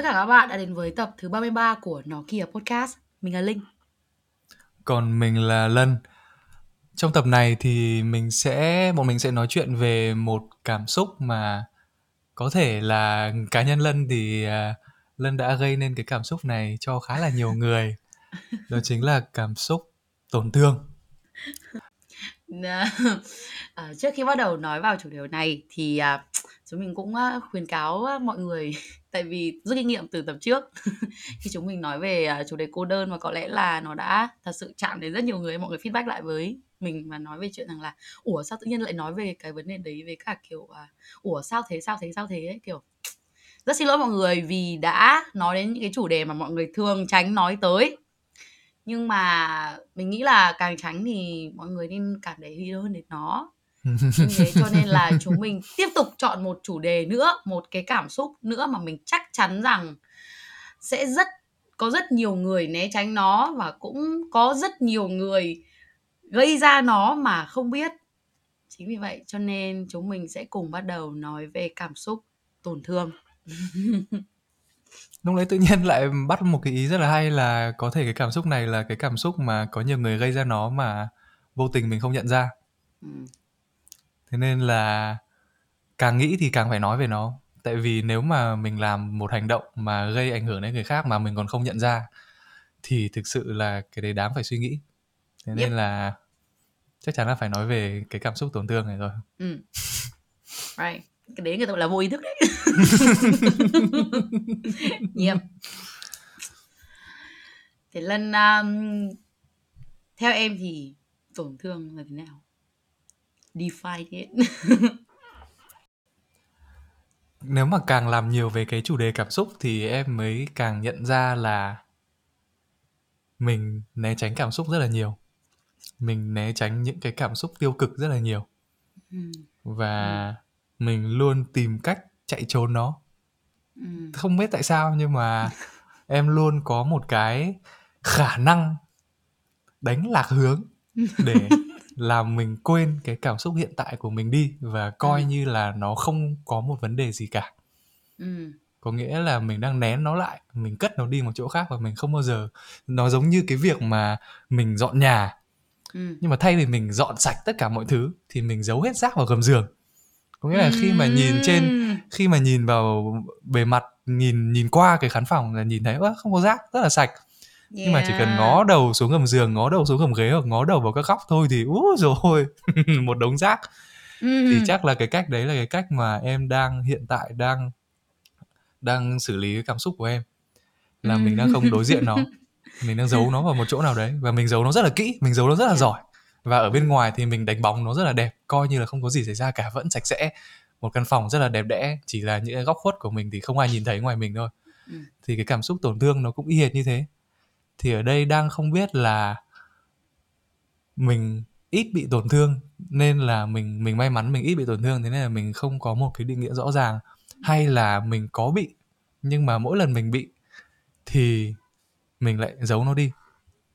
Tất cả các bạn đã đến với tập thứ 33 của Nó Kìa Podcast. Mình là Linh. Còn mình là Lân. Trong tập này thì mình sẽ bọn mình sẽ nói chuyện về một cảm xúc mà có thể là cá nhân Lân thì à, Lân đã gây nên cái cảm xúc này cho khá là nhiều người. Đó chính là cảm xúc tổn thương. À, trước khi bắt đầu nói vào chủ đề này thì à, chúng mình cũng à, khuyến cáo à, mọi người tại vì rút kinh nghiệm từ tập trước. Khi chúng mình nói về à, chủ đề cô đơn và có lẽ là nó đã thật sự chạm đến rất nhiều người mọi người feedback lại với mình và nói về chuyện rằng là ủa sao tự nhiên lại nói về cái vấn đề đấy với cả kiểu à, ủa sao thế sao thế sao thế? Ấy, kiểu rất xin lỗi mọi người vì đã nói đến những cái chủ đề mà mọi người thường tránh nói tới. Nhưng mà mình nghĩ là càng tránh thì mọi người nên cảm để ý hơn đến nó như thế cho nên là chúng mình tiếp tục chọn một chủ đề nữa một cái cảm xúc nữa mà mình chắc chắn rằng sẽ rất có rất nhiều người né tránh nó và cũng có rất nhiều người gây ra nó mà không biết chính vì vậy cho nên chúng mình sẽ cùng bắt đầu nói về cảm xúc tổn thương Lúc đấy tự nhiên lại bắt một cái ý rất là hay là có thể cái cảm xúc này là cái cảm xúc mà có nhiều người gây ra nó mà vô tình mình không nhận ra. ừ. Thế nên là càng nghĩ thì càng phải nói về nó. Tại vì nếu mà mình làm một hành động mà gây ảnh hưởng đến người khác mà mình còn không nhận ra thì thực sự là cái đấy đáng phải suy nghĩ. Thế nên Yep. là chắc chắn là phải nói về cái cảm xúc tổn thương này rồi. ừ. right cái đấy người ta gọi là vô ý thức đấy Yep. Thế lần um, theo em thì tổn thương là thế nào? Define it. Nếu mà càng làm nhiều về cái chủ đề cảm xúc thì em mới càng nhận ra là mình né tránh cảm xúc rất là nhiều. Mình né tránh những cái cảm xúc tiêu cực rất là nhiều ừ. và mình luôn tìm cách chạy trốn nó. Ừ. Không biết tại sao nhưng mà em luôn có một cái khả năng đánh lạc hướng để làm mình quên cái cảm xúc hiện tại của mình đi và coi Ừ. như là nó không có một vấn đề gì cả. Ừ. có nghĩa là mình đang nén nó lại mình cất nó đi một chỗ khác và mình không bao giờ nó giống như cái việc mà mình dọn nhà Ừ. nhưng mà thay vì mình dọn sạch tất cả mọi thứ thì mình giấu hết rác vào gầm giường có nghĩa là khi mà nhìn trên Ừm. khi mà nhìn vào bề mặt nhìn nhìn qua cái khán phòng là nhìn thấy "Ơ, không có rác rất là sạch nhưng mà chỉ cần Yeah. ngó đầu xuống gầm giường ngó đầu xuống gầm ghế hoặc ngó đầu vào các góc thôi thì úi rồi một đống rác. Thì chắc là cái cách đấy là cái cách mà em đang hiện tại đang đang xử lý cái cảm xúc của em. Là mình đang không đối diện nó. Mình đang giấu nó vào một chỗ nào đấy và mình giấu nó rất là kỹ mình giấu nó rất là giỏi. Và ở bên ngoài thì mình đánh bóng nó rất là đẹp coi như là không có gì xảy ra cả vẫn sạch sẽ. Một căn phòng rất là đẹp đẽ chỉ là những cái góc khuất của mình thì không ai nhìn thấy ngoài mình thôi. Ừ. thì cái cảm xúc tổn thương nó cũng y hệt như thế thì ở đây đang không biết là mình ít bị tổn thương nên là mình mình may mắn mình ít bị tổn thương thế nên là mình không có một cái định nghĩa rõ ràng. Hay là mình có bị nhưng mà mỗi lần mình bị thì mình lại giấu nó đi.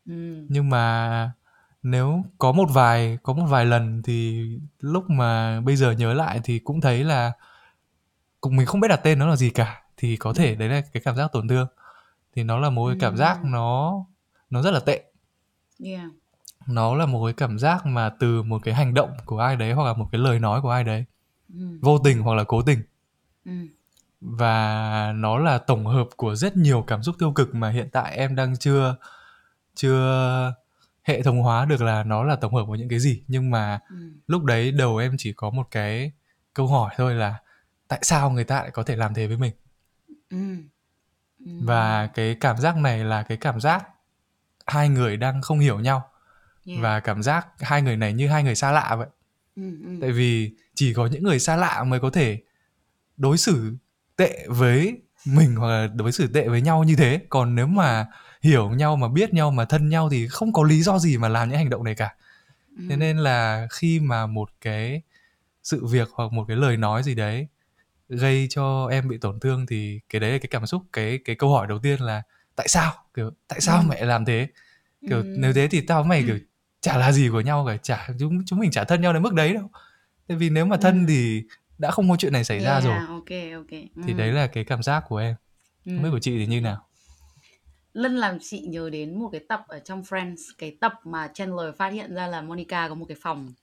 Ừm. nhưng mà nếu có một vài có một vài lần thì lúc mà bây giờ nhớ lại thì cũng thấy là cũng mình không biết đặt tên nó là gì cả thì có thể đấy là cái cảm giác tổn thương thì nó là một cái cảm giác Ừm. nó nó rất là tệ Yeah. nó là một cái cảm giác mà từ một cái hành động của ai đấy hoặc là một cái lời nói của ai đấy Ừm. vô tình hoặc là cố tình Ừm. và nó là tổng hợp của rất nhiều cảm xúc tiêu cực mà hiện tại em đang chưa chưa hệ thống hóa được là nó là tổng hợp của những cái gì nhưng mà Ừm. lúc đấy đầu em chỉ có một cái câu hỏi thôi là tại sao người ta lại có thể làm thế với mình Ừm. Ừm. và cái cảm giác này là cái cảm giác hai người đang không hiểu nhau Yeah. và cảm giác hai người này như hai người xa lạ vậy Ừm, ừm. tại vì chỉ có những người xa lạ mới có thể đối xử tệ với mình hoặc là đối xử tệ với nhau như thế còn nếu mà hiểu nhau mà biết nhau mà thân nhau thì không có lý do gì mà làm những hành động này cả thế Ừm. nên là khi mà một cái sự việc hoặc một cái lời nói gì đấy gây cho em bị tổn thương thì cái đấy là cái cảm xúc cái cái câu hỏi đầu tiên là tại sao kiểu tại sao Ừm. mẹ làm thế kiểu Ừm. nếu thế thì tao với mày kiểu chả là gì của nhau cả chả chúng chúng mình chả thân nhau đến mức đấy đâu tại vì nếu mà thân Ừm. thì đã không có chuyện này xảy ra rồi Yeah, ok ok thì Ừm. đấy là cái cảm giác của em biết Ừm. của chị thì như nào Lân làm chị nhớ đến một cái tập ở trong Friends, cái tập mà Chandler phát hiện ra là Monica có một cái phòng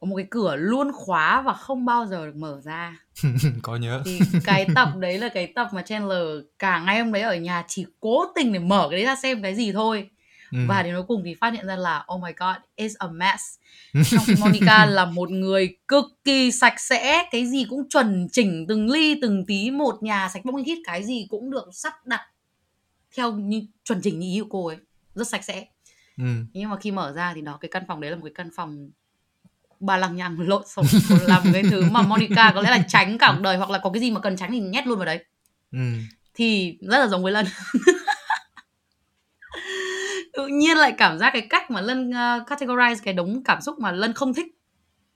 có một cái cửa luôn khóa và không bao giờ được mở ra. có nhớ Thì cái tập đấy là cái tập mà Chandler cả ngày hôm đấy ở nhà chỉ cố tình để mở cái đấy ra xem cái gì thôi. ừ. Và đến cuối cùng thì phát hiện ra là oh my god, it's a mess. Trong khi Monica là một người cực kỳ sạch sẽ, cái gì cũng chuẩn chỉnh từng ly từng tí một nhà sạch bông hít cái gì cũng được sắp đặt theo như chuẩn chỉnh như ý của cô ấy, rất sạch sẽ. ừ. Nhưng mà khi mở ra thì đó cái căn phòng đấy là một cái căn phòng ba lăng nhăng lộn xộn là một cái thứ mà Monica có lẽ là tránh cả cuộc đời hoặc là có cái gì mà cần tránh thì nhét luôn vào đấy. Ừ. thì rất là giống với Lân. Tự nhiên lại cảm giác cái cách mà Lân uh, categorize cái đống cảm xúc mà Lân không thích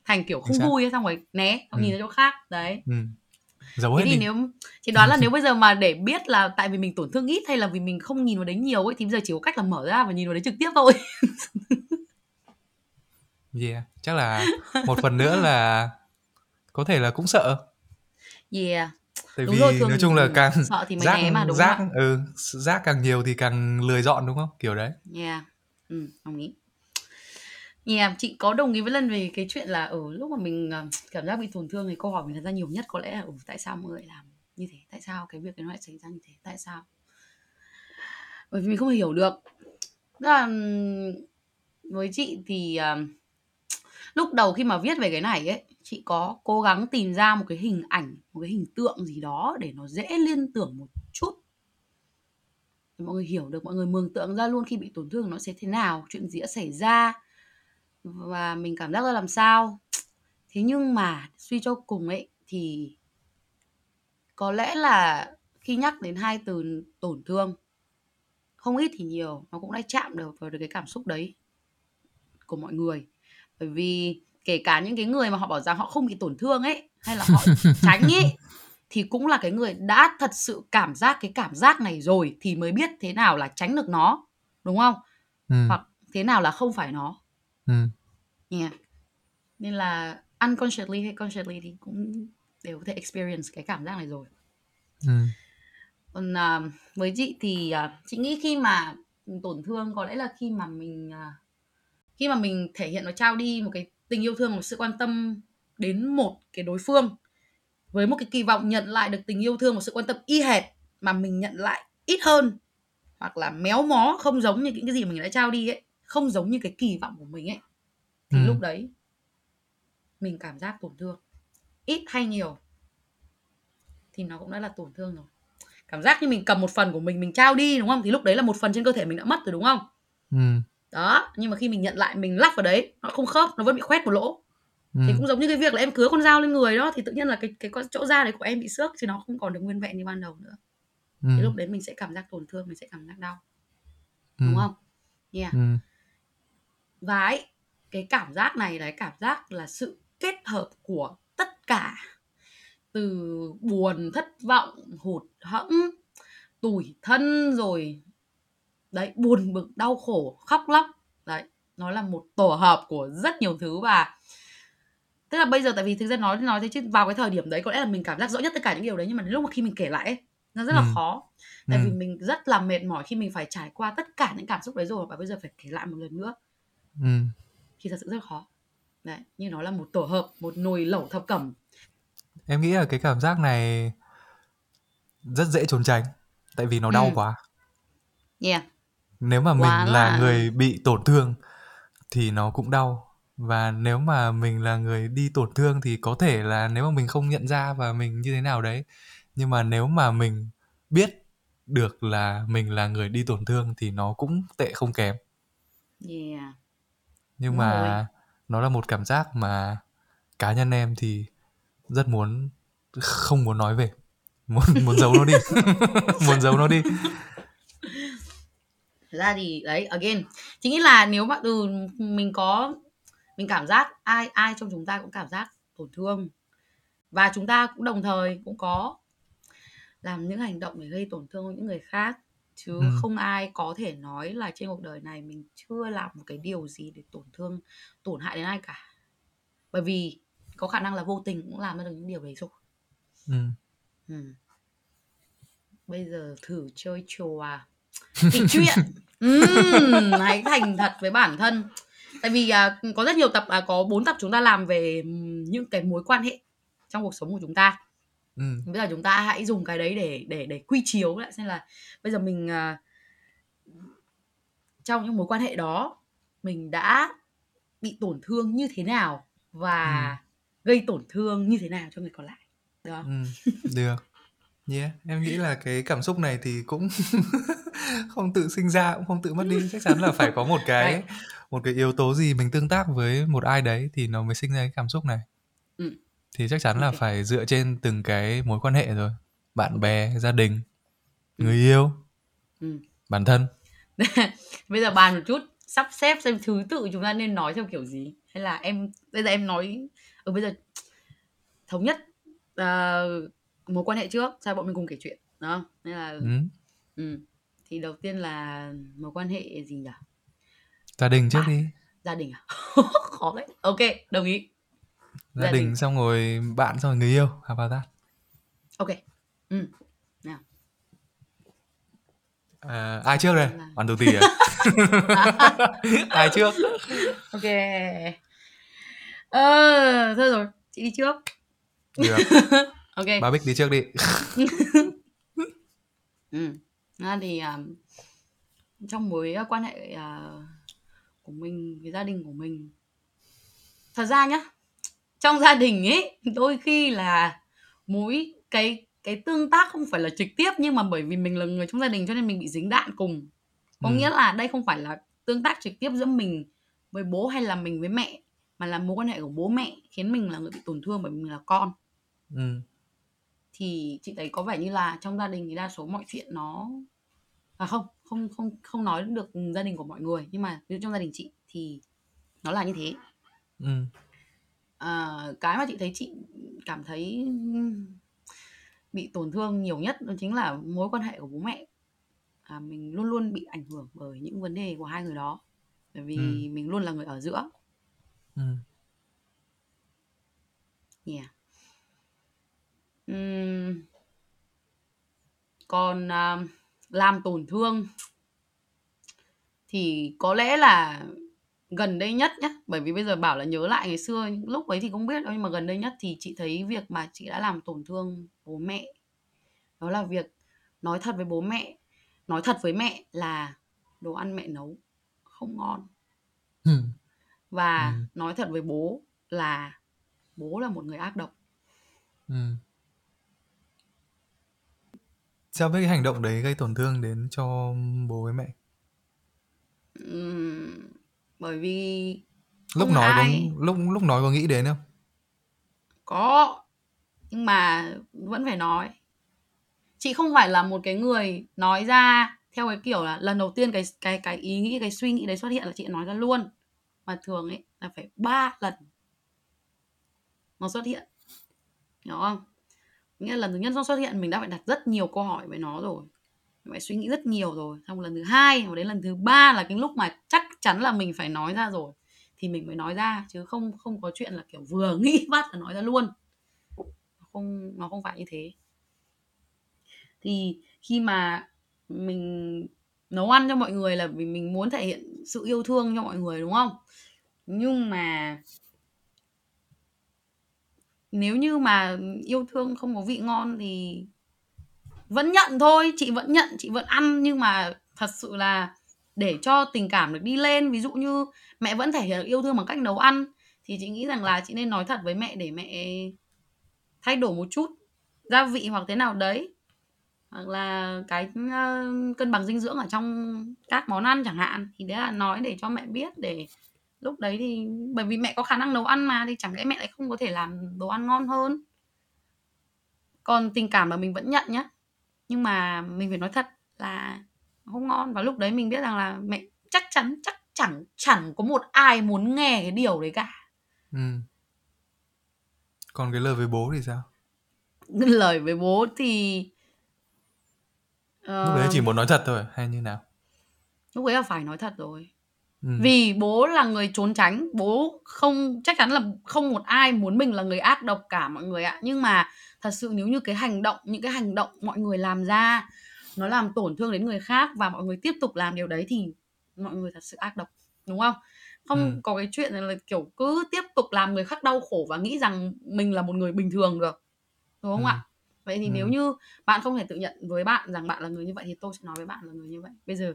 thành kiểu không vui ấy, xong rồi né xong Ừ. nhìn ra chỗ khác đấy. Ừ. giấu thế thì đi. nếu chị đoán là nếu bây giờ mà để biết là tại vì mình tổn thương ít hay là vì mình không nhìn vào đấy nhiều ấy thì bây giờ chỉ có cách là mở ra và nhìn vào đấy trực tiếp thôi. Yeah chắc là một phần nữa là có thể là cũng sợ yeah tại Đúng vì rồi, nói chung là càng sợ thì mới rác né mà, đúng rác không ừ rác càng nhiều thì càng lười dọn đúng không kiểu đấy Yeah, ừ, đồng ý. Yeah, chị có đồng ý với Lân về cái chuyện là ở lúc mà mình ờ, cảm giác bị tổn thương thì câu hỏi mình đặt ra nhiều nhất có lẽ là ừ, tại sao mọi người làm như thế? Tại sao cái việc nó lại xảy ra như thế? Tại sao? Bởi vì mình không hiểu được. Tức là với chị thì ờm, lúc đầu khi mà viết về cái này ấy, chị có cố gắng tìm ra một cái hình ảnh, một cái hình tượng gì đó để nó dễ liên tưởng một chút. Để mọi người hiểu được mọi người mường tượng ra luôn khi bị tổn thương nó sẽ thế nào chuyện gì đã xảy ra. Và mình cảm giác ra làm sao? Thế nhưng mà suy cho cùng ấy thì có lẽ là khi nhắc đến hai từ tổn thương không ít thì nhiều nó cũng đã chạm được vào được cái cảm xúc đấy của mọi người bởi vì kể cả những cái người mà họ bảo rằng họ không bị tổn thương ấy hay là họ tránh ấy thì cũng là cái người đã thật sự cảm giác cái cảm giác này rồi thì mới biết thế nào là tránh được nó đúng không ừ. hoặc thế nào là không phải nó Ừ. yeah. nên là unconsciously hay consciously thì cũng đều có thể experience cái cảm giác này rồi Ừ. còn à, với chị thì à, chị nghĩ khi mà tổn thương có lẽ là khi mà mình à, khi mà mình thể hiện và trao đi một cái tình yêu thương một sự quan tâm đến một cái đối phương với một cái kỳ vọng nhận lại được tình yêu thương một sự quan tâm y hệt mà mình nhận lại ít hơn hoặc là méo mó không giống như những cái gì mình đã trao đi ấy không giống như cái kỳ vọng của mình ấy thì Ừ. lúc đấy mình cảm giác tổn thương ít hay nhiều thì nó cũng đã là tổn thương rồi cảm giác như mình cầm một phần của mình mình trao đi đúng không thì lúc đấy là một phần trên cơ thể mình đã mất rồi đúng không Ừ. đó nhưng mà khi mình nhận lại mình lắp vào đấy nó không khớp nó vẫn bị khoét một lỗ Ừ. thì cũng giống như cái việc là em cứa con dao lên người đó thì tự nhiên là cái cái chỗ da đấy của em bị xước thì nó không còn được nguyên vẹn như ban đầu nữa Ừ. thì lúc đấy mình sẽ cảm giác tổn thương mình sẽ cảm giác đau Ừ. đúng không yeah Ừ. và ấy, cái cảm giác này là cái cảm giác là sự kết hợp của tất cả từ buồn thất vọng hụt hẫng tủi thân rồi đấy buồn bực đau khổ khóc lóc đấy nó là một tổ hợp của rất nhiều thứ và tức là bây giờ tại vì thực ra nói nói thế chứ vào cái thời điểm đấy có lẽ là mình cảm giác rõ nhất tất cả những điều đấy nhưng mà lúc mà khi mình kể lại ấy, nó rất là Ừ. khó tại Ừ. vì mình rất là mệt mỏi khi mình phải trải qua tất cả những cảm xúc đấy rồi và bây giờ phải kể lại một lần nữa Ừ. thì thật sự rất khó đấy như nó là một tổ hợp một nồi lẩu thập cẩm em nghĩ là cái cảm giác này rất dễ trốn tránh tại vì nó đau Ừ. quá yeah nếu mà mình Quá là là- người bị tổn thương thì nó cũng đau. Và nếu mà mình là người đi tổn thương thì có thể là nếu mà mình không nhận ra và mình như thế nào đấy. Nhưng mà nếu mà mình biết được là mình là người đi tổn thương thì nó cũng tệ không kém. Yeah. Nhưng Đúng mà rồi. nó là một cảm giác mà cá nhân em thì rất muốn không muốn nói về. Muốn muốn giấu nó đi. Muốn giấu nó đi Thật ra thì đấy again chị nghĩ là nếu mà ừ, mình có mình cảm giác ai ai trong chúng ta cũng cảm giác tổn thương và chúng ta cũng đồng thời cũng có làm những hành động để gây tổn thương những người khác chứ Ừ. không ai có thể nói là trên cuộc đời này mình chưa làm một cái điều gì để tổn thương tổn hại đến ai cả bởi vì có khả năng là vô tình cũng làm ra được những điều đấy rồi ừ. ừ. bây giờ thử chơi trò kể chuyện Ừm, hãy thành thật với bản thân tại vì à, có rất nhiều tập à, có bốn tập chúng ta làm về những cái mối quan hệ trong cuộc sống của chúng ta ừ. bây giờ chúng ta hãy dùng cái đấy để để để quy chiếu lại xem là bây giờ mình à, trong những mối quan hệ đó mình đã bị tổn thương như thế nào và gây tổn thương như thế nào cho người còn lại được không? Ừ, được. Yeah, em nghĩ là cái cảm xúc này thì cũng không tự sinh ra cũng không tự mất đi, chắc chắn là phải có một cái một cái yếu tố gì mình tương tác với một ai đấy thì nó mới sinh ra cái cảm xúc này. Ừ. Thì chắc chắn là Ok. phải dựa trên từng cái mối quan hệ rồi, bạn bè, gia đình, Ừ. người yêu, Ừ. bản thân. bây giờ bàn một chút sắp xếp xem thứ tự chúng ta nên nói theo kiểu gì hay là em bây giờ em nói ở bây giờ thống nhất ờ, mối quan hệ trước sau bọn mình cùng kể chuyện không nên là Ừ. ừ. thì đầu tiên là mối quan hệ gì nhỉ Gia đình trước Bạn. đi. gia đình à khó đấy ok đồng ý Gia, Gia đình, đình. xong rồi bạn xong rồi người yêu. How about that? ok ừ. À, ai trước đây? Là- Bạn Tú Tì à? ai trước? ok ờ thôi rồi chị đi trước Được, ok bà Bích đi trước đi. Ừ. Ra thì à, trong mối à, quan hệ à, của mình với gia đình của mình thật ra nhá trong gia đình ấy đôi khi là mối cái cái tương tác không phải là trực tiếp nhưng mà bởi vì mình là người trong gia đình cho nên mình bị dính đạn cùng có Ừ. nghĩa là đây không phải là tương tác trực tiếp giữa mình với bố hay là mình với mẹ mà là mối quan hệ của bố mẹ khiến mình là người bị tổn thương bởi mình là con Ừ. thì chị thấy có vẻ như là trong gia đình thì đa số mọi chuyện nó à không không không không nói được gia đình của mọi người nhưng mà ví dụ trong gia đình chị thì nó là như thế Ừ. à, cái mà chị thấy chị cảm thấy bị tổn thương nhiều nhất đó chính là mối quan hệ của bố mẹ à, mình luôn luôn bị ảnh hưởng bởi những vấn đề của hai người đó bởi vì Ừ. mình luôn là người ở giữa Ừ. Yeah. Ừm. Còn à, làm tổn thương thì có lẽ là gần đây nhất nhá bởi vì bây giờ bảo là nhớ lại ngày xưa lúc ấy thì không biết đâu nhưng mà gần đây nhất thì chị thấy việc mà chị đã làm tổn thương bố mẹ đó là việc nói thật với bố mẹ nói thật với mẹ là đồ ăn mẹ nấu không ngon và Ừ. nói thật với bố là bố là một người ác độc Ừ. Sao biết cái hành động đấy gây tổn thương đến cho bố với mẹ? Ừm, bởi vì Lúc Không nói ai. có lúc lúc nói có nghĩ đến không? có nhưng mà vẫn phải nói chị không phải là một cái người nói ra theo cái kiểu là lần đầu tiên cái cái cái ý nghĩ cái suy nghĩ đấy xuất hiện là chị nói ra luôn mà thường ấy là phải ba lần nó xuất hiện hiểu không nghĩa là lần thứ nhất nó xuất hiện, mình đã phải đặt rất nhiều câu hỏi với nó rồi. Mình phải suy nghĩ rất nhiều rồi. Xong lần thứ hai và đến lần thứ ba là cái lúc mà chắc chắn là mình phải nói ra rồi, thì mình mới nói ra, chứ không không có chuyện là kiểu vừa nghĩ bắt là nói ra luôn. Không, nó không phải như thế. Thì khi mà mình nấu ăn cho mọi người là vì mình muốn thể hiện sự yêu thương cho mọi người, đúng không? Nhưng mà nếu như mà yêu thương không có vị ngon thì vẫn nhận thôi, chị vẫn nhận, chị vẫn ăn. Nhưng mà thật sự là để cho tình cảm được đi lên, ví dụ như mẹ vẫn thể hiện được yêu thương bằng cách nấu ăn, thì chị nghĩ rằng là chị nên nói thật với mẹ để mẹ thay đổi một chút gia vị hoặc thế nào đấy. Hoặc là cái ờ, cân bằng dinh dưỡng ở trong các món ăn chẳng hạn. Thì đấy là nói để cho mẹ biết để lúc đấy thì bởi vì mẹ có khả năng nấu ăn mà thì chẳng lẽ mẹ lại không có thể làm đồ ăn ngon hơn còn tình cảm là mình vẫn nhận nhá nhưng mà mình phải nói thật là không ngon và lúc đấy mình biết rằng là mẹ chắc chắn chắc chẳng chẳng có một ai muốn nghe cái điều đấy cả Ừ. Còn cái lời với bố thì sao? lời với bố thì Lúc đấy ờ, chỉ muốn nói thật thôi hay như nào? lúc ấy là phải nói thật rồi ừ, vì bố là người trốn tránh bố không chắc chắn là không một ai muốn mình là người ác độc cả mọi người ạ. Nhưng mà thật sự nếu như cái hành động những cái hành động mọi người làm ra nó làm tổn thương đến người khác và mọi người tiếp tục làm điều đấy thì mọi người thật sự ác độc đúng không? Không ừ, có cái chuyện là kiểu cứ tiếp tục làm người khác đau khổ và nghĩ rằng mình là một người bình thường được đúng không ừ, ạ? Vậy thì ừ, nếu như bạn không thể tự nhận với bạn rằng bạn là người như vậy thì tôi sẽ nói với bạn là người như vậy. Bây giờ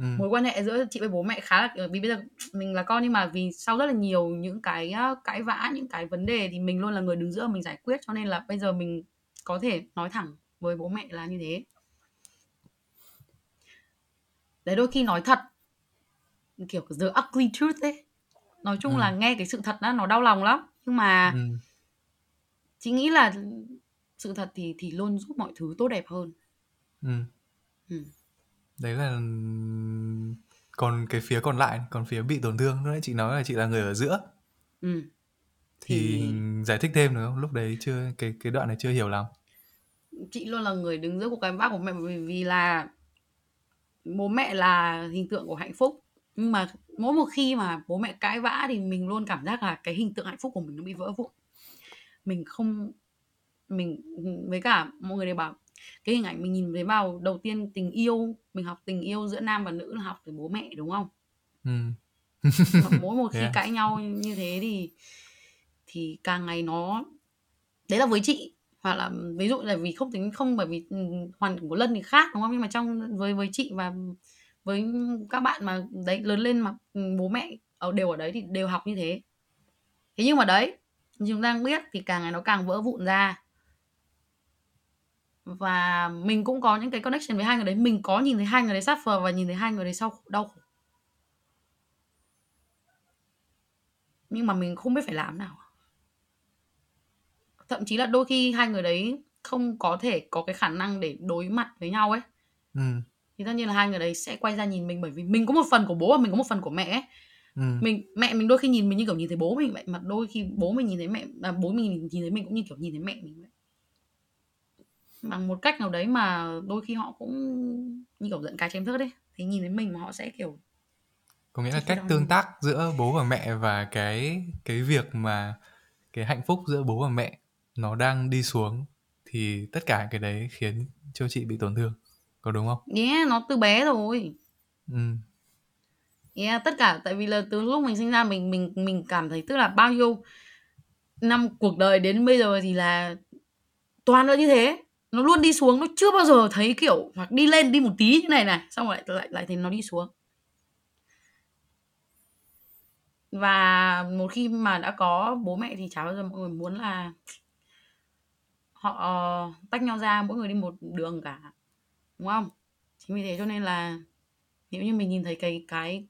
ừ, mối quan hệ giữa chị với bố mẹ khá là vì bây giờ mình là con nhưng mà vì sau rất là nhiều những cái cãi vã những cái vấn đề thì mình luôn là người đứng giữa mình giải quyết cho nên là bây giờ mình có thể nói thẳng với bố mẹ là như thế. Đấy đôi khi nói thật kiểu the ugly truth ấy. Nói chung là ừ, nghe cái sự thật đó nó đau lòng lắm. Nhưng mà ừ, chị nghĩ là sự thật thì thì luôn giúp mọi thứ tốt đẹp hơn. Ừ. ừ. Đấy là còn cái phía còn lại còn phía bị tổn thương lúc nãy chị nói là chị là người ở giữa. Ừ. thì thì giải thích thêm được không? Lúc đấy chưa cái cái đoạn này chưa hiểu lắm. Chị luôn là người đứng giữa của cái bác của mẹ bởi vì là bố mẹ là hình tượng của hạnh phúc. Nhưng mà mỗi một khi mà bố mẹ cãi vã thì mình luôn cảm giác là cái hình tượng hạnh phúc của mình nó bị vỡ vụn. Mình không mình với cả mọi người đều bảo cái hình ảnh mình nhìn thấy vào đầu tiên tình yêu mình học tình yêu giữa nam và nữ là học từ bố mẹ đúng không? Ừ. mỗi một khi yeah. cãi nhau như thế thì thì càng ngày nó đấy là với chị. Hoặc là ví dụ là vì không tính không bởi vì ừ, hoàn cảnh của lân thì khác đúng không? Nhưng mà trong với với chị và với các bạn mà đấy lớn lên mà ừ, bố mẹ ở đều ở đấy thì đều học như thế. Thế nhưng mà đấy như chúng ta biết thì càng ngày nó càng vỡ vụn ra và mình cũng có những cái connection với hai người đấy mình có nhìn thấy hai người đấy suffer và nhìn thấy hai người đấy sau đau khổ nhưng mà mình không biết phải làm nào thậm chí là đôi khi hai người đấy không có thể có cái khả năng để đối mặt với nhau ấy ừ. thì tất nhiên là hai người đấy sẽ quay ra nhìn mình bởi vì mình có một phần của bố và mình có một phần của mẹ ấy. Ừ. mình mẹ mình đôi khi nhìn mình như kiểu nhìn thấy bố mình vậy mà đôi khi bố mình nhìn thấy mẹ à, bố mình nhìn thấy mình cũng như kiểu nhìn thấy mẹ mình vậy bằng một cách nào đấy mà đôi khi họ cũng như kiểu giận cái chém thớt đấy thì nhìn thấy mình mà họ sẽ kiểu có nghĩa là cách tương tác giữa bố và mẹ và cái cái việc mà cái hạnh phúc giữa bố và mẹ nó đang đi xuống thì tất cả cái đấy khiến cho chị bị tổn thương. Có đúng không? Yeah nó từ bé rồi. Ừ. yeah tất cả tại vì là từ lúc mình sinh ra mình mình mình cảm thấy tức là bao nhiêu năm cuộc đời đến bây giờ thì là toàn là như thế nó luôn đi xuống, nó chưa bao giờ thấy kiểu hoặc đi lên đi một tí như này này, xong rồi lại lại lại thấy nó đi xuống. Và một khi mà đã có bố mẹ thì chả bao giờ mọi người muốn là họ ờ, tách nhau ra, mỗi người đi một đường cả, đúng không? Chính vì thế cho nên là nếu như mình nhìn thấy cái cái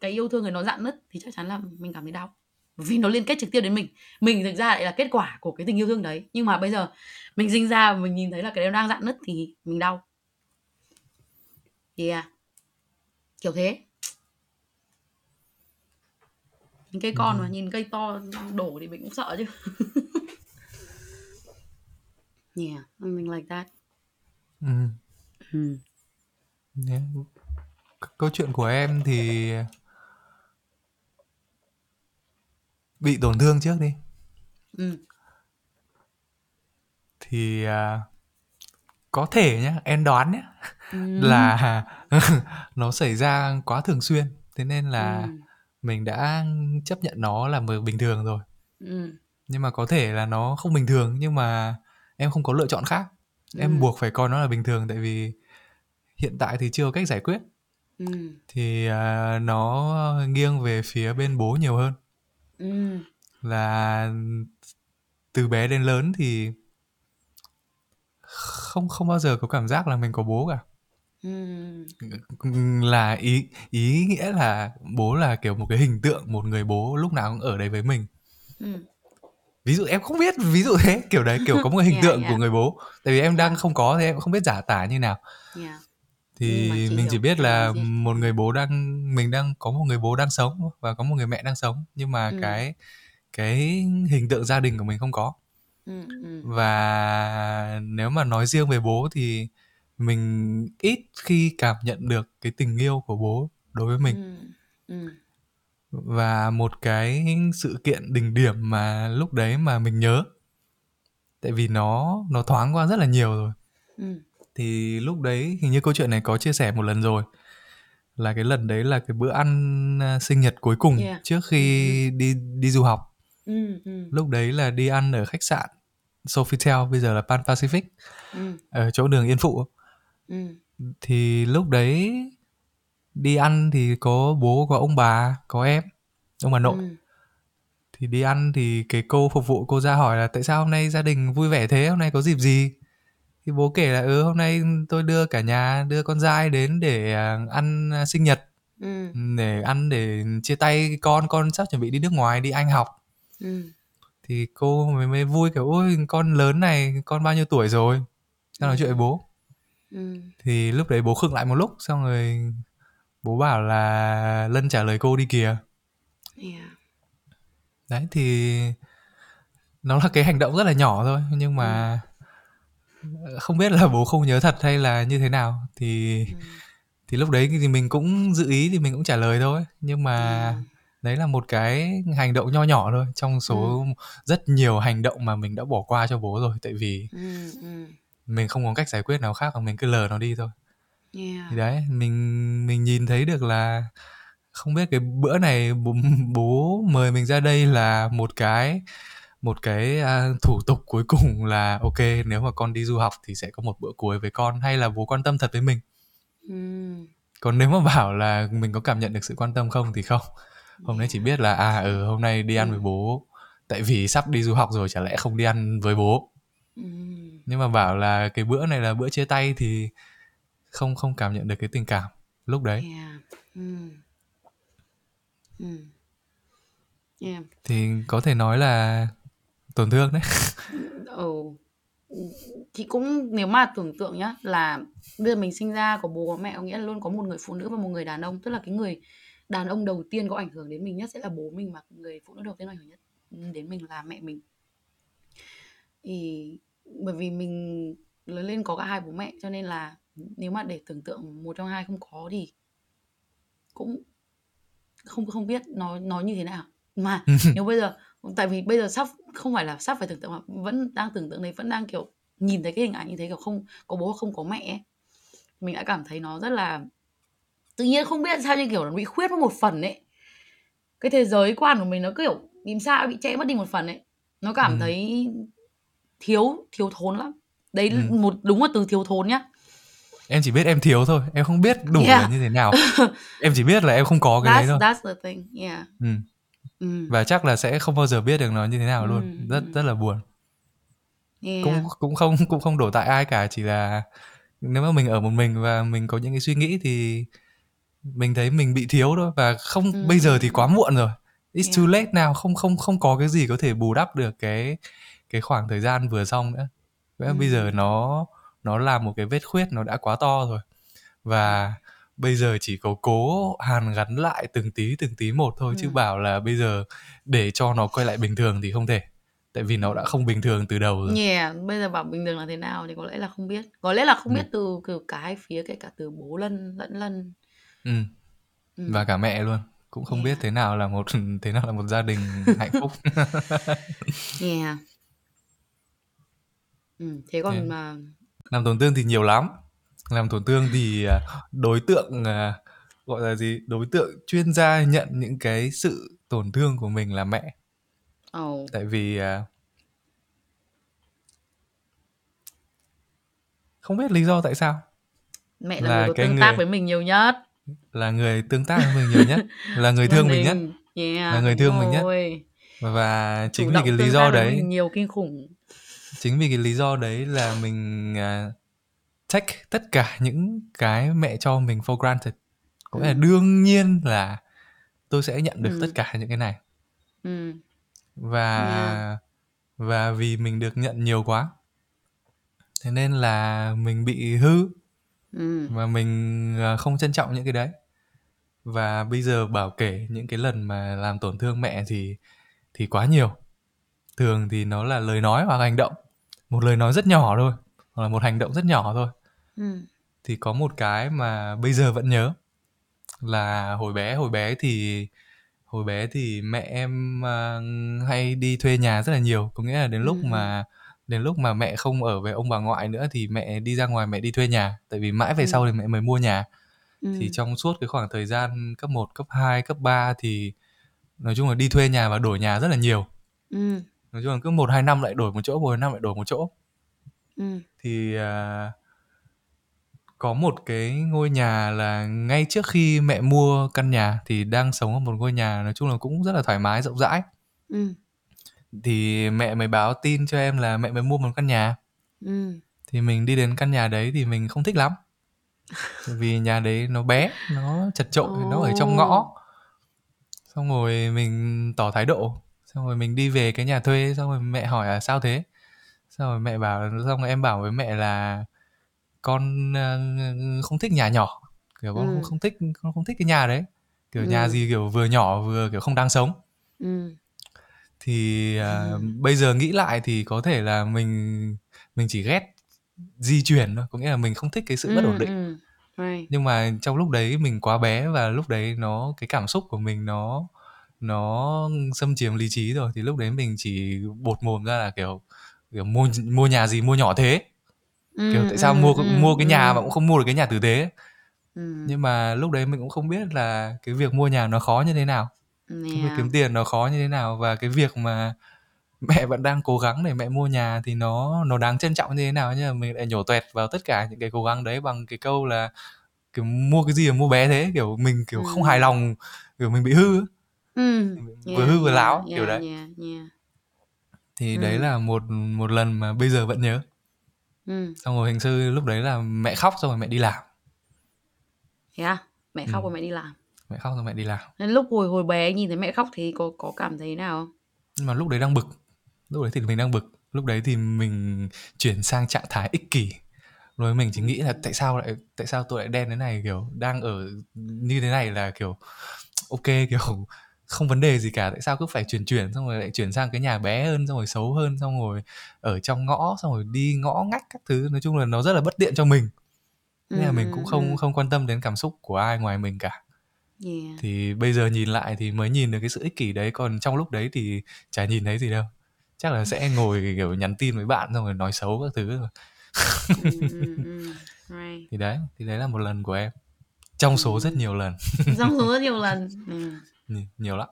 cái yêu thương người nó dạn nứt thì chắc chắn là mình cảm thấy đau. Vì nó liên kết trực tiếp đến mình. Mình thực ra lại là kết quả của cái tình yêu thương đấy. Nhưng mà bây giờ mình sinh ra và mình nhìn thấy là cái đấy đang dạn nứt thì mình đau yeah kiểu thế nhìn cây con mà nhìn cây to đổ thì mình cũng sợ chứ yeah something like that Ừ. ừ. Yeah. C- câu chuyện của em thì bị tổn thương trước đi Ừ. thì à, có thể nhá em đoán nhá Ừ. là nó xảy ra quá thường xuyên thế nên là Ừ. mình đã chấp nhận nó là bình thường rồi Ừ. nhưng mà có thể là nó không bình thường nhưng mà em không có lựa chọn khác em Ừ. buộc phải coi nó là bình thường tại vì hiện tại thì chưa có cách giải quyết Ừ. thì à, nó nghiêng về phía bên bố nhiều hơn Ừ. là từ bé đến lớn thì không không bao giờ có cảm giác là mình có bố cả. Là ý ý nghĩa là bố là kiểu một cái hình tượng một người bố lúc nào cũng ở đấy với mình. Ví dụ em không biết ví dụ thế kiểu đấy kiểu có một cái hình Yeah, tượng yeah. của người bố. Tại vì em đang Yeah. không có thì em không biết giả tả như nào. Yeah. thì mình chỉ biết là một người bố đang mình đang có một người bố đang sống và có một người mẹ đang sống. Nhưng mà cái cái hình tượng gia đình của mình không có Và nếu mà nói riêng về bố thì mình ít khi cảm nhận được cái tình yêu của bố đối với mình ừ. Ừ. và một cái sự kiện đỉnh điểm mà lúc đấy mà mình nhớ tại vì nó nó thoáng qua rất là nhiều rồi Ừ. thì lúc đấy hình như câu chuyện này có chia sẻ một lần rồi là cái lần đấy là cái bữa ăn à, sinh nhật cuối cùng Yeah. trước khi đi đi du học Ừ. Ừ. lúc đấy là đi ăn ở khách sạn Sofitel bây giờ là Pan Pacific Ừ. ở chỗ đường Yên Phụ Ừ. thì lúc đấy đi ăn thì có bố có ông bà có em ông bà nội Ừ. thì đi ăn thì cái cô phục vụ cô ra hỏi là tại sao hôm nay gia đình vui vẻ thế hôm nay có dịp gì thì bố kể là ừ hôm nay tôi đưa cả nhà đưa con trai đến để à, ăn à, sinh nhật Ừ. để ăn để chia tay con con sắp chuẩn bị đi nước ngoài đi anh học Ừ. thì cô mới mới vui kiểu ôi con lớn này con bao nhiêu tuổi rồi tao nói chuyện với bố Ừ. thì lúc đấy bố khựng lại một lúc xong rồi bố bảo là lân trả lời cô đi kìa Yeah. đấy thì nó là cái hành động rất là nhỏ thôi nhưng mà không biết là bố không nhớ thật hay là như thế nào thì Ừ. thì lúc đấy thì mình cũng dự ý thì mình cũng trả lời thôi nhưng mà Ừ. đấy là một cái hành động nho nhỏ thôi trong số rất nhiều hành động mà mình đã bỏ qua cho bố rồi tại vì Ừ. Ừ. mình không có cách giải quyết nào khác và mình cứ lờ nó đi thôi Yeah. thì đấy mình mình nhìn thấy được là không biết cái bữa này bố, bố mời mình ra đây là một cái một cái à, thủ tục cuối cùng là ok nếu mà con đi du học thì sẽ có một bữa cuối với con hay là bố quan tâm thật với mình Ừ. còn nếu mà bảo là mình có cảm nhận được sự quan tâm không thì không hôm nay chỉ biết là à ừ hôm nay đi ăn với bố tại vì sắp đi du học rồi chả lẽ không đi ăn với bố Ừ. nhưng mà bảo là cái bữa này là bữa chia tay thì không không cảm nhận được cái tình cảm lúc đấy Yeah. Ừ. Ừ. Yeah. thì có thể nói là tổn thương đấy Ừ. Thì cũng nếu mà tưởng tượng nhá là bây giờ mình sinh ra có bố có mẹ có nghĩa là luôn có một người phụ nữ và một người đàn ông tức là cái người đàn ông đầu tiên có ảnh hưởng đến mình nhất sẽ là bố mình mà người phụ nữ đầu tiên ảnh hưởng nhất đến mình là mẹ mình thì bởi vì mình lớn lên có cả hai bố mẹ cho nên là nếu mà để tưởng tượng một trong hai không có thì cũng không không biết nói nói như thế nào mà nếu bây giờ tại vì bây giờ sắp không phải là sắp phải tưởng tượng mà vẫn đang tưởng tượng đấy vẫn đang kiểu nhìn thấy cái hình ảnh như thế kiểu không có bố không có mẹ ấy. mình đã cảm thấy nó rất là tự nhiên không biết sao như kiểu nó bị khuyết mất một phần ấy cái thế giới quan của mình nó kiểu tìm sao bị che mất đi một phần ấy nó cảm Ừ. thấy thiếu thiếu thốn lắm đấy Ừ. một đúng là từ thiếu thốn nhá em chỉ biết em thiếu thôi em không biết đủ Yeah. là như thế nào em chỉ biết là em không có cái that's đấy thôi that's the thing yeah ừ. ừ. và chắc là sẽ không bao giờ biết được nó như thế nào Ừ, luôn rất ừ. rất là buồn yeah. cũng cũng không cũng không đổ tại ai cả chỉ là nếu mà mình ở một mình và mình có những cái suy nghĩ thì mình thấy mình bị thiếu thôi và không Ừ, bây giờ ừ, thì ừ. quá muộn rồi it's Yeah. too late now không không không có cái gì có thể bù đắp được cái cái khoảng thời gian vừa xong nữa Vậy Ừ. bây giờ nó nó là một cái vết khuyết nó đã quá to rồi và bây giờ chỉ có cố hàn gắn lại từng tí từng tí một thôi chứ Ừ. bảo là bây giờ để cho nó quay lại bình thường thì không thể tại vì nó đã không bình thường từ đầu rồi Yeah, bây giờ bảo bình thường là thế nào thì có lẽ là không biết. Có lẽ là không Ừ. biết từ từ cả hai phía kể cả từ bố lân lẫn lân. Ừ. Ừ. và cả mẹ luôn cũng không biết Yeah. thế nào là một thế nào là một gia đình hạnh phúc Yeah. Ừ, thế còn Yeah. mà làm tổn thương thì nhiều lắm làm tổn thương thì à, đối tượng à, gọi là gì đối tượng chuyên gia nhận những cái sự tổn thương của mình là mẹ oh, tại vì à, không biết lý do tại sao mẹ là, Là người có cái tương tác người- với mình nhiều nhất. Là người tương tác với mình nhiều nhất là người thương mình nhất Yeah, Là người đúng thương mình nhất. rồi. và chính vì động cái lý tương do tác với đấy mình nhiều kinh khủng. chính vì cái lý do đấy là mình à, take tất cả những cái mẹ cho mình for granted có nghĩa là Ừ. đương nhiên là tôi sẽ nhận được Ừ. tất cả những cái này Ừ. và Yeah. và vì mình được nhận nhiều quá thế nên là mình bị hư Ừ. và mình à, không trân trọng những cái đấy và bây giờ bảo kể những cái lần mà làm tổn thương mẹ thì thì quá nhiều thường thì nó là lời nói hoặc hành động một lời nói rất nhỏ thôi hoặc là một hành động rất nhỏ thôi Ừ. thì có một cái mà bây giờ vẫn nhớ là hồi bé hồi bé thì hồi bé thì mẹ em uh, hay đi thuê nhà rất là nhiều có nghĩa là đến lúc ừ. mà đến lúc mà mẹ không ở với ông bà ngoại nữa thì mẹ đi ra ngoài mẹ đi thuê nhà tại vì mãi về ừ. sau thì mẹ mới mua nhà ừ. thì trong suốt cái khoảng thời gian cấp 1, cấp 2, cấp 3 thì nói chung là đi thuê nhà và đổi nhà rất là nhiều ừ. nói chung là cứ một hai năm lại đổi một chỗ một năm lại đổi một chỗ ừ. thì uh, có một cái ngôi nhà là ngay trước khi mẹ mua căn nhà thì đang sống ở một ngôi nhà nói chung là cũng rất là thoải mái rộng rãi ừ. Thì mẹ mới báo tin cho em là mẹ mới mua một căn nhà ừ. thì mình đi đến căn nhà đấy thì mình không thích lắm vì nhà đấy nó bé nó chật trội oh. nó ở trong ngõ xong rồi mình tỏ thái độ xong rồi mình đi về cái nhà thuê xong rồi mẹ hỏi là sao thế xong rồi mẹ bảo xong rồi em bảo với mẹ là con uh, không thích nhà nhỏ kiểu con ừ. không, không thích con không thích cái nhà đấy kiểu ừ. nhà gì kiểu vừa nhỏ vừa kiểu không đáng sống ừ. Thì ừ. bây giờ nghĩ lại thì có thể là mình mình chỉ ghét di chuyển thôi có nghĩa là mình không thích cái sự bất ổn định ừ. Right. nhưng mà trong lúc đấy mình quá bé và lúc đấy nó cái cảm xúc của mình nó nó xâm chiếm lý trí rồi thì lúc đấy mình chỉ bột mồm ra là kiểu kiểu mua mua nhà gì mua nhỏ thế ừ, kiểu tại sao ừ, mua ừ, mua cái ừ. nhà mà cũng không mua được cái nhà tử tế ừ. nhưng mà lúc đấy mình cũng không biết là cái việc mua nhà nó khó như thế nào yeah. việc kiếm tiền nó khó như thế nào và cái việc mà mẹ vẫn đang cố gắng để mẹ mua nhà thì nó nó đáng trân trọng như thế nào mà mình lại nhổ tuẹt vào tất cả những cái cố gắng đấy bằng cái câu là kiểu mua cái gì mà mua bé thế kiểu mình kiểu ừ. không hài lòng kiểu mình bị hư ừ. vừa yeah, hư vừa yeah, láo yeah, kiểu đấy yeah, yeah. thì Ừ. đấy là một một lần mà bây giờ vẫn nhớ Ừ. xong rồi hình sư lúc đấy là mẹ khóc xong rồi mẹ đi làm Thế à? Mẹ khóc Ừ. rồi mẹ đi làm. Mẹ khóc xong mẹ đi làm. Nên lúc hồi hồi bé nhìn thấy mẹ khóc thì có có cảm thấy nào không? nhưng mà lúc đấy đang bực. Lúc đấy thì mình đang bực. Lúc đấy thì mình chuyển sang trạng thái ích kỷ. Rồi mình chỉ nghĩ là tại sao lại tại sao tôi lại đen thế này kiểu đang ở như thế này là kiểu ok kiểu không vấn đề gì cả. Tại sao cứ phải chuyển chuyển xong rồi lại chuyển sang cái nhà bé hơn xong rồi xấu hơn xong rồi ở trong ngõ xong rồi đi ngõ ngách các thứ. Nói chung là nó rất là bất tiện cho mình. Nên là Ừ, mình ừ, cũng không ừ. không quan tâm đến cảm xúc của ai ngoài mình cả Yeah. thì bây giờ nhìn lại thì mới nhìn được cái sự ích kỷ đấy còn trong lúc đấy thì chả nhìn thấy gì đâu chắc là sẽ ngồi kiểu nhắn tin với bạn xong rồi nói xấu các thứ rồi Ừ, ừ, ừ. Right. thì đấy thì đấy là một lần của em trong số rất nhiều lần Trong số rất nhiều lần. Ừ. Nhi- nhiều lắm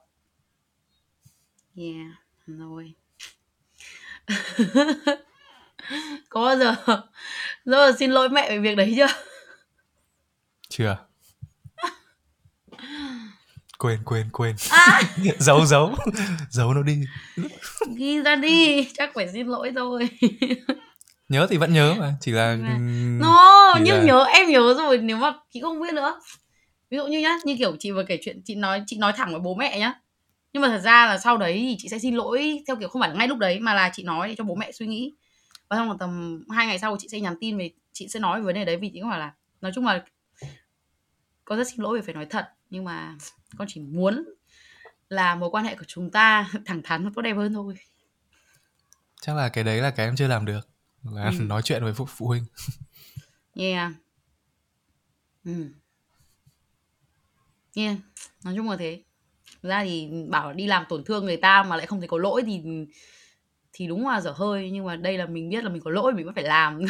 Yeah. Rồi. có bao giờ giờ xin lỗi mẹ về việc đấy chưa? chưa quên quên quên. À, giấu giấu. Giấu nó đi. Ghi ra đi, chắc phải xin lỗi thôi. nhớ thì vẫn nhớ mà. Chỉ là No, chỉ nhưng là- nhớ em nhớ rồi. Nếu mà chị không biết nữa. Ví dụ như nhá, như kiểu chị vừa kể chuyện chị nói chị nói thẳng với bố mẹ nhá. Nhưng mà thật ra là sau đấy thì chị sẽ xin lỗi theo kiểu không phải ngay lúc đấy mà là chị nói để cho bố mẹ suy nghĩ. Và xong là tầm hai ngày sau chị sẽ nhắn tin về chị sẽ nói về vấn đề đấy. Vì chị cũng bảo là nói chung là con rất xin lỗi vì phải nói thật. Nhưng mà con chỉ muốn là mối quan hệ của chúng ta thẳng thắn và tốt đẹp hơn thôi. chắc là cái đấy là cái em chưa làm được là Ừ. nói chuyện với phụ, phụ huynh Yeah. Ừ. Yeah. Nói chung là thế. Thực ra thì bảo đi làm tổn thương người ta mà lại không thấy có lỗi thì thì đúng là dở hơi nhưng mà đây là mình biết là mình có lỗi mình vẫn phải làm.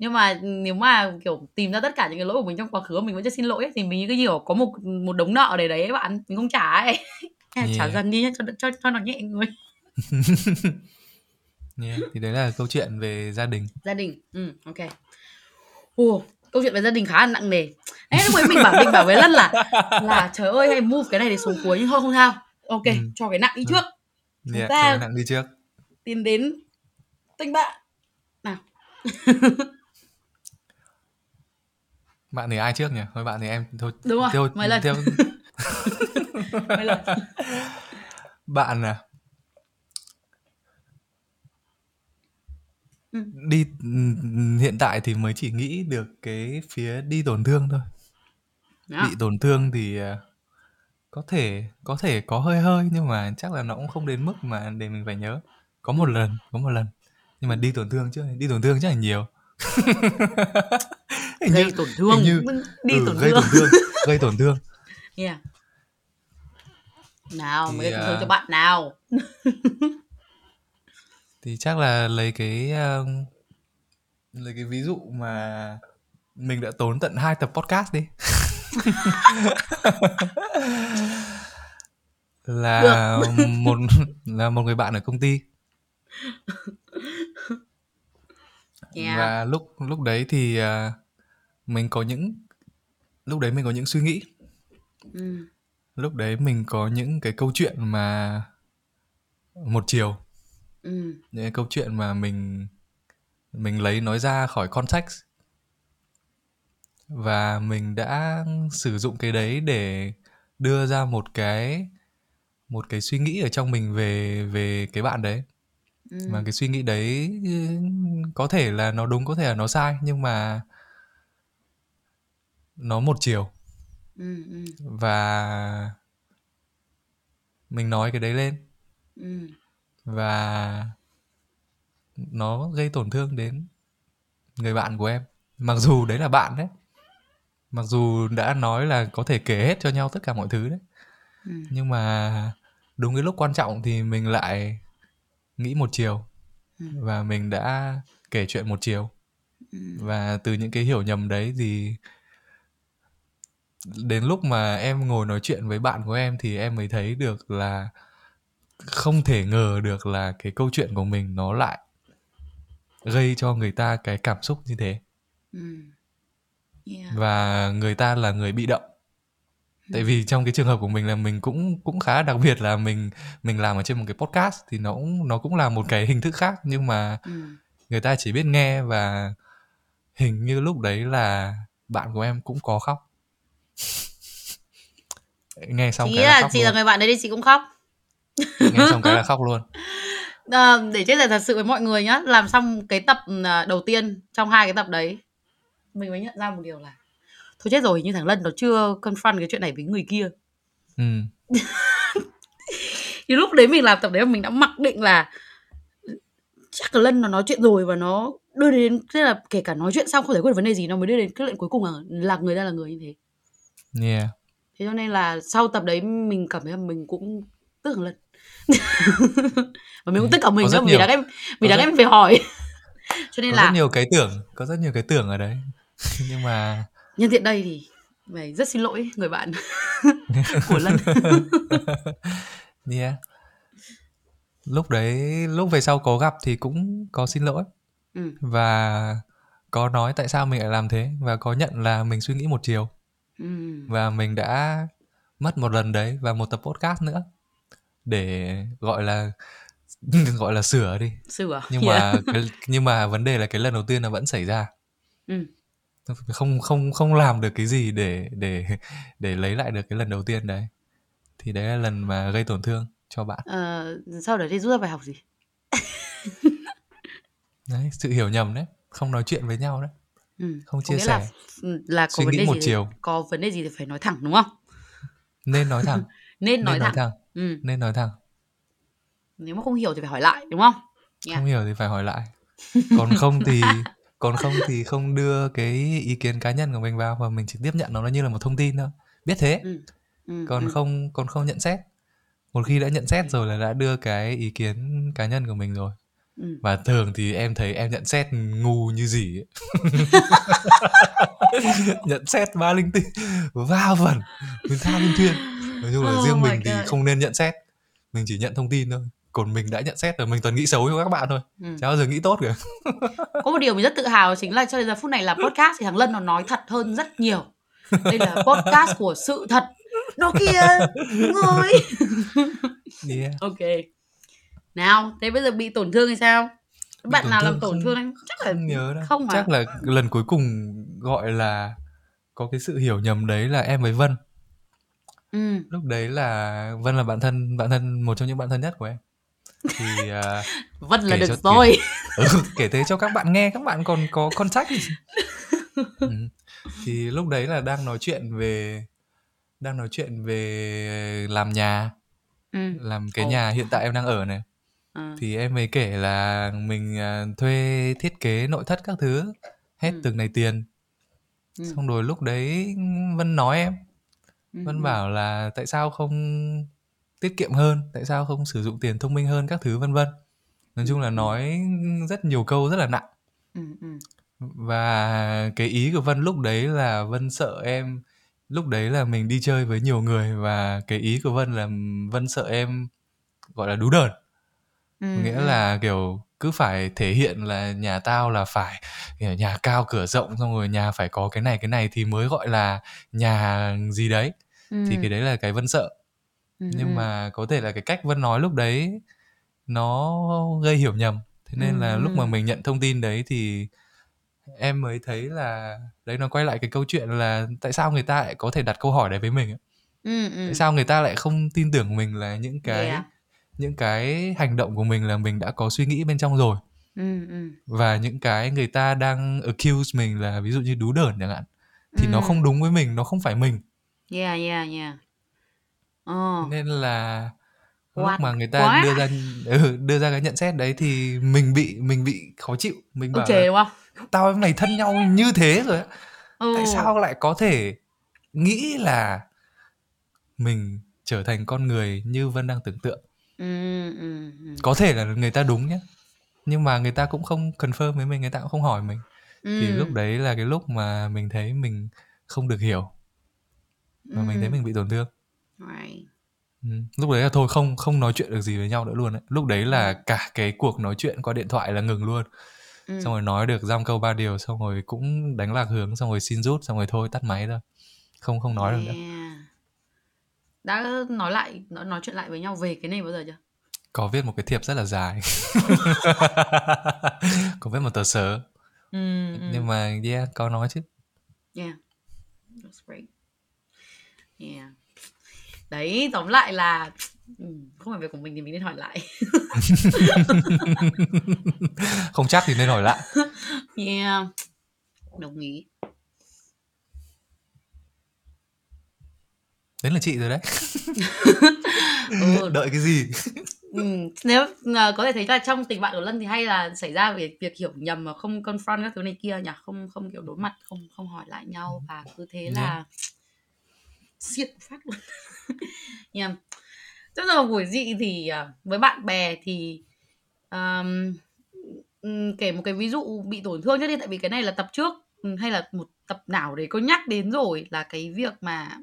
Nhưng mà nếu mà kiểu tìm ra tất cả những cái lỗi của mình trong quá khứ mình vẫn chưa xin lỗi ấy, thì mình cái kiểu có một một đống nợ để đấy ấy bạn mình không trả ấy. Trả Yeah. dần đi cho cho cho nó nhẹ người yeah. thì đấy là câu chuyện về gia đình. Gia đình ừ ok. Ồ, câu chuyện về gia đình khá là nặng nề. Đấy, lúc ấy mình bảo mình bảo với lân là là trời ơi hay move cái này để xuống cuối nhưng thôi không sao. Ok Ừ. cho cái nặng đi Ừ. trước. Yeah, ta- cho cái nặng đi trước. tiến đến tinh bạn bạn thì ai trước nhỉ? Thôi bạn thì em thôi đúng rồi theo, mời lần theo mời lần bạn à Ừ. đi hiện tại thì mới chỉ nghĩ được cái phía đi tổn thương thôi. Đó. bị tổn thương thì à, có thể có thể có hơi hơi nhưng mà chắc là nó cũng không đến mức mà để mình phải nhớ. Có một lần có một lần. Nhưng mà đi tổn thương chứ đi tổn thương chắc là nhiều gây như tổn thương. như đi ừ, tổn gây thương tổn thương. gây tổn thương. Yeah. nào Thì, mới gây tổn thương à, cho bạn nào. Thì chắc là lấy cái uh, lấy cái ví dụ mà mình đã tốn tận hai tập podcast đi. Là một là một người bạn ở công ty. Yeah. và lúc lúc đấy thì à, mình có những lúc đấy mình có những suy nghĩ ừ. lúc đấy mình có những cái câu chuyện mà một chiều Ừ. những cái câu chuyện mà mình mình lấy nói ra khỏi context và mình đã sử dụng cái đấy để đưa ra một cái một cái suy nghĩ ở trong mình về về cái bạn đấy Ừ. và cái suy nghĩ đấy ừ, có thể là nó đúng có thể là nó sai nhưng mà nó một chiều Ừ. Ừ. và mình nói cái đấy lên Ừ. và nó gây tổn thương đến người bạn của em mặc dù đấy là bạn đấy mặc dù đã nói là có thể kể hết cho nhau tất cả mọi thứ đấy Ừ. nhưng mà đúng cái lúc quan trọng thì mình lại nghĩ một chiều Ừ. và mình đã kể chuyện một chiều Ừ. và từ những cái hiểu nhầm đấy thì đến lúc mà em ngồi nói chuyện với bạn của em thì em mới thấy được là không thể ngờ được là cái câu chuyện của mình nó lại gây cho người ta cái cảm xúc như thế Ừ. Yeah. và người ta là người bị động tại vì trong cái trường hợp của mình là mình cũng cũng khá đặc biệt là mình mình làm ở trên một cái podcast thì nó cũng nó cũng là một cái hình thức khác nhưng mà Ừ. người ta chỉ biết nghe và hình như lúc đấy là bạn của em cũng có khóc nghe xong Chị cái là là chị luôn. là người bạn đấy thì chị cũng khóc. Nghe xong cái là khóc luôn. À, để chia sẻ thật sự với mọi người nhá làm xong cái tập à, đầu tiên trong hai cái tập đấy mình mới nhận ra một điều là thôi chết rồi như thằng lân nó chưa confront cái chuyện này với người kia. Ừ. Thì lúc đấy mình làm tập đấy mình đã mặc định là chắc là lân nó nói chuyện rồi và nó đưa đến tức là kể cả nói chuyện xong không giải quyết vấn đề gì nó mới đưa đến kết luận cuối cùng là là người ta là người như thế yeah. Thế cho nên là sau tập đấy mình cảm thấy là mình cũng tức lân và mình cũng tức cả mình nữa vì đáng em vì đáng rất- em phải hỏi. Cho nên có là rất nhiều cái tưởng có rất nhiều cái tưởng ở đấy. Nhưng mà nhân tiện đây thì phải rất xin lỗi người bạn của lân. Yeah. Lúc đấy lúc về sau có gặp thì cũng có xin lỗi. Ừ. và có nói tại sao mình lại làm thế và có nhận là mình suy nghĩ một chiều Ừ. và mình đã mất một lần đấy và một tập podcast nữa. Để gọi là gọi là sửa đi. Sửa. Nhưng Yeah. mà cái, nhưng mà vấn đề là cái lần đầu tiên nó vẫn xảy ra. Ừ. không không không làm được cái gì để để để lấy lại được cái lần đầu tiên đấy. Thì đấy là lần mà gây tổn thương cho bạn. Ờ, sau đấy thì rút ra bài học gì? Đấy sự hiểu nhầm đấy. Không nói chuyện với nhau đấy ừ. không Có chia nghĩa là sẻ ừ, là có Suy vấn nghĩ đề một gì chiều. có vấn đề gì thì phải nói thẳng đúng không nên nói thẳng nên nói nên nói thẳng thẳng ừ. nên nói thẳng nếu mà không hiểu thì phải hỏi lại đúng không Yeah. không hiểu thì phải hỏi lại còn không thì còn không thì không đưa cái ý kiến cá nhân của mình vào và mình chỉ tiếp nhận nó như là một thông tin thôi biết thế ừ. Ừ. còn ừ. không còn không nhận xét một khi đã nhận xét rồi là đã đưa cái ý kiến cá nhân của mình rồi Ừ. và thường thì em thấy em nhận xét ngu như gì ấy. nhận xét ba linh tinh va vẩn mình tha linh thuyên nói chung là Oh riêng mình thì God. không nên nhận xét mình chỉ nhận thông tin thôi còn mình đã nhận xét rồi mình toàn nghĩ xấu cho các bạn thôi Ừ. chả bao giờ nghĩ tốt cả có một điều mình rất tự hào chính là cho đến giờ phút này là podcast thì thằng Lân nó nói thật hơn rất nhiều đây là podcast của sự thật nó kia ngồi yeah. ok nào thế bây giờ bị tổn thương thì sao? Bị bạn nào làm tổn không- thương anh? Chắc là không nhớ đâu. không chắc là lần cuối cùng gọi là có cái sự hiểu nhầm đấy là em với Vân. Ừ. lúc đấy là Vân là bạn thân bạn thân một trong những bạn thân nhất của em. Thì à, vân là được cho rồi. ừ, kể thế cho các bạn nghe các bạn còn có contact. Ừ. thì lúc đấy là đang nói chuyện về đang nói chuyện về làm nhà. Ừ. làm cái Ồ. nhà hiện tại em đang ở này à. thì em mới kể là mình à, thuê thiết kế nội thất các thứ hết Ừ. từng này tiền Ừ. xong rồi lúc đấy vân nói em Ừ, vân ừ. bảo là tại sao không tiết kiệm hơn tại sao không sử dụng tiền thông minh hơn các thứ vân vân nói chung là ừ. nói rất nhiều câu rất là nặng Ừ, ừ. và cái ý của vân lúc đấy là vân sợ em lúc đấy là mình đi chơi với nhiều người và cái ý của vân là vân sợ em gọi là đú đờn Ừ, nghĩa ừ. là kiểu cứ phải thể hiện là nhà tao là phải kiểu nhà cao cửa rộng xong rồi nhà phải có cái này cái này thì mới gọi là nhà gì đấy thì Ừ, cái đấy là cái vân sợ ừ, nhưng ừ. mà có thể là cái cách vân nói lúc đấy nó gây hiểu nhầm thế nên Ừ, là lúc mà ừ. mình nhận thông tin đấy thì em mới thấy là đấy nó quay lại cái câu chuyện là tại sao người ta lại có thể đặt câu hỏi đấy với mình ấy. Ừ, tại ừ. sao người ta lại không tin tưởng mình là những cái Yeah. Những cái hành động của mình là mình đã có suy nghĩ bên trong rồi Ừ, ừ. và những cái người ta đang accuse mình là ví dụ như đú đởn chẳng hạn thì nó Ừ. không đúng với mình nó không phải mình Yeah, yeah, yeah. Thế nên là lúc mà người ta quá. đưa ra ừ, đưa ra cái nhận xét đấy thì mình bị mình bị khó chịu mình bảo đúng không? tao với mày thân nhau như thế rồi Ừ. tại sao lại có thể nghĩ là mình trở thành con người như vân đang tưởng tượng Ừ, ừ, ừ. có thể là người ta đúng nhé nhưng mà người ta cũng không confirm với mình người ta cũng không hỏi mình. Thì lúc đấy là cái lúc mà mình thấy mình không được hiểu. Và mình thấy mình bị tổn thương. Right. ừ. lúc đấy là thôi không không nói chuyện được gì với nhau nữa luôn đấy lúc đấy là cả cái cuộc nói chuyện qua điện thoại là ngừng luôn. Xong rồi nói được dăm câu ba điều xong rồi cũng đánh lạc hướng xong rồi xin rút xong rồi thôi tắt máy thôi. Không không nói được nữa. Yeah. Đã nói lại nói, nói chuyện lại với nhau về cái này bao giờ chưa? có viết một cái thiệp rất là dài có viết một tờ sớ Ừ, ừ. nhưng mà yeah có nói chứ Yeah. That's great. Yeah. Đấy, tóm lại là ừ, không phải việc của mình thì mình nên hỏi lại. không chắc thì nên hỏi lại Yeah. Đồng ý. Đấy là chị rồi đấy. Ừ, đợi cái gì? Ừ, nếu à, có thể thấy là trong tình bạn của Lân thì hay là xảy ra về việc hiểu nhầm mà không confront các thứ này kia nhỉ, không không kiểu đối mặt, không không hỏi lại nhau và cứ thế là siết phát luôn. yeah. Tức là buổi dị thì à, với bạn bè thì um, kể một cái ví dụ bị tổn thương nhất đi tại vì cái này là tập trước ừ, hay là một tập nào đấy có nhắc đến rồi là cái việc mà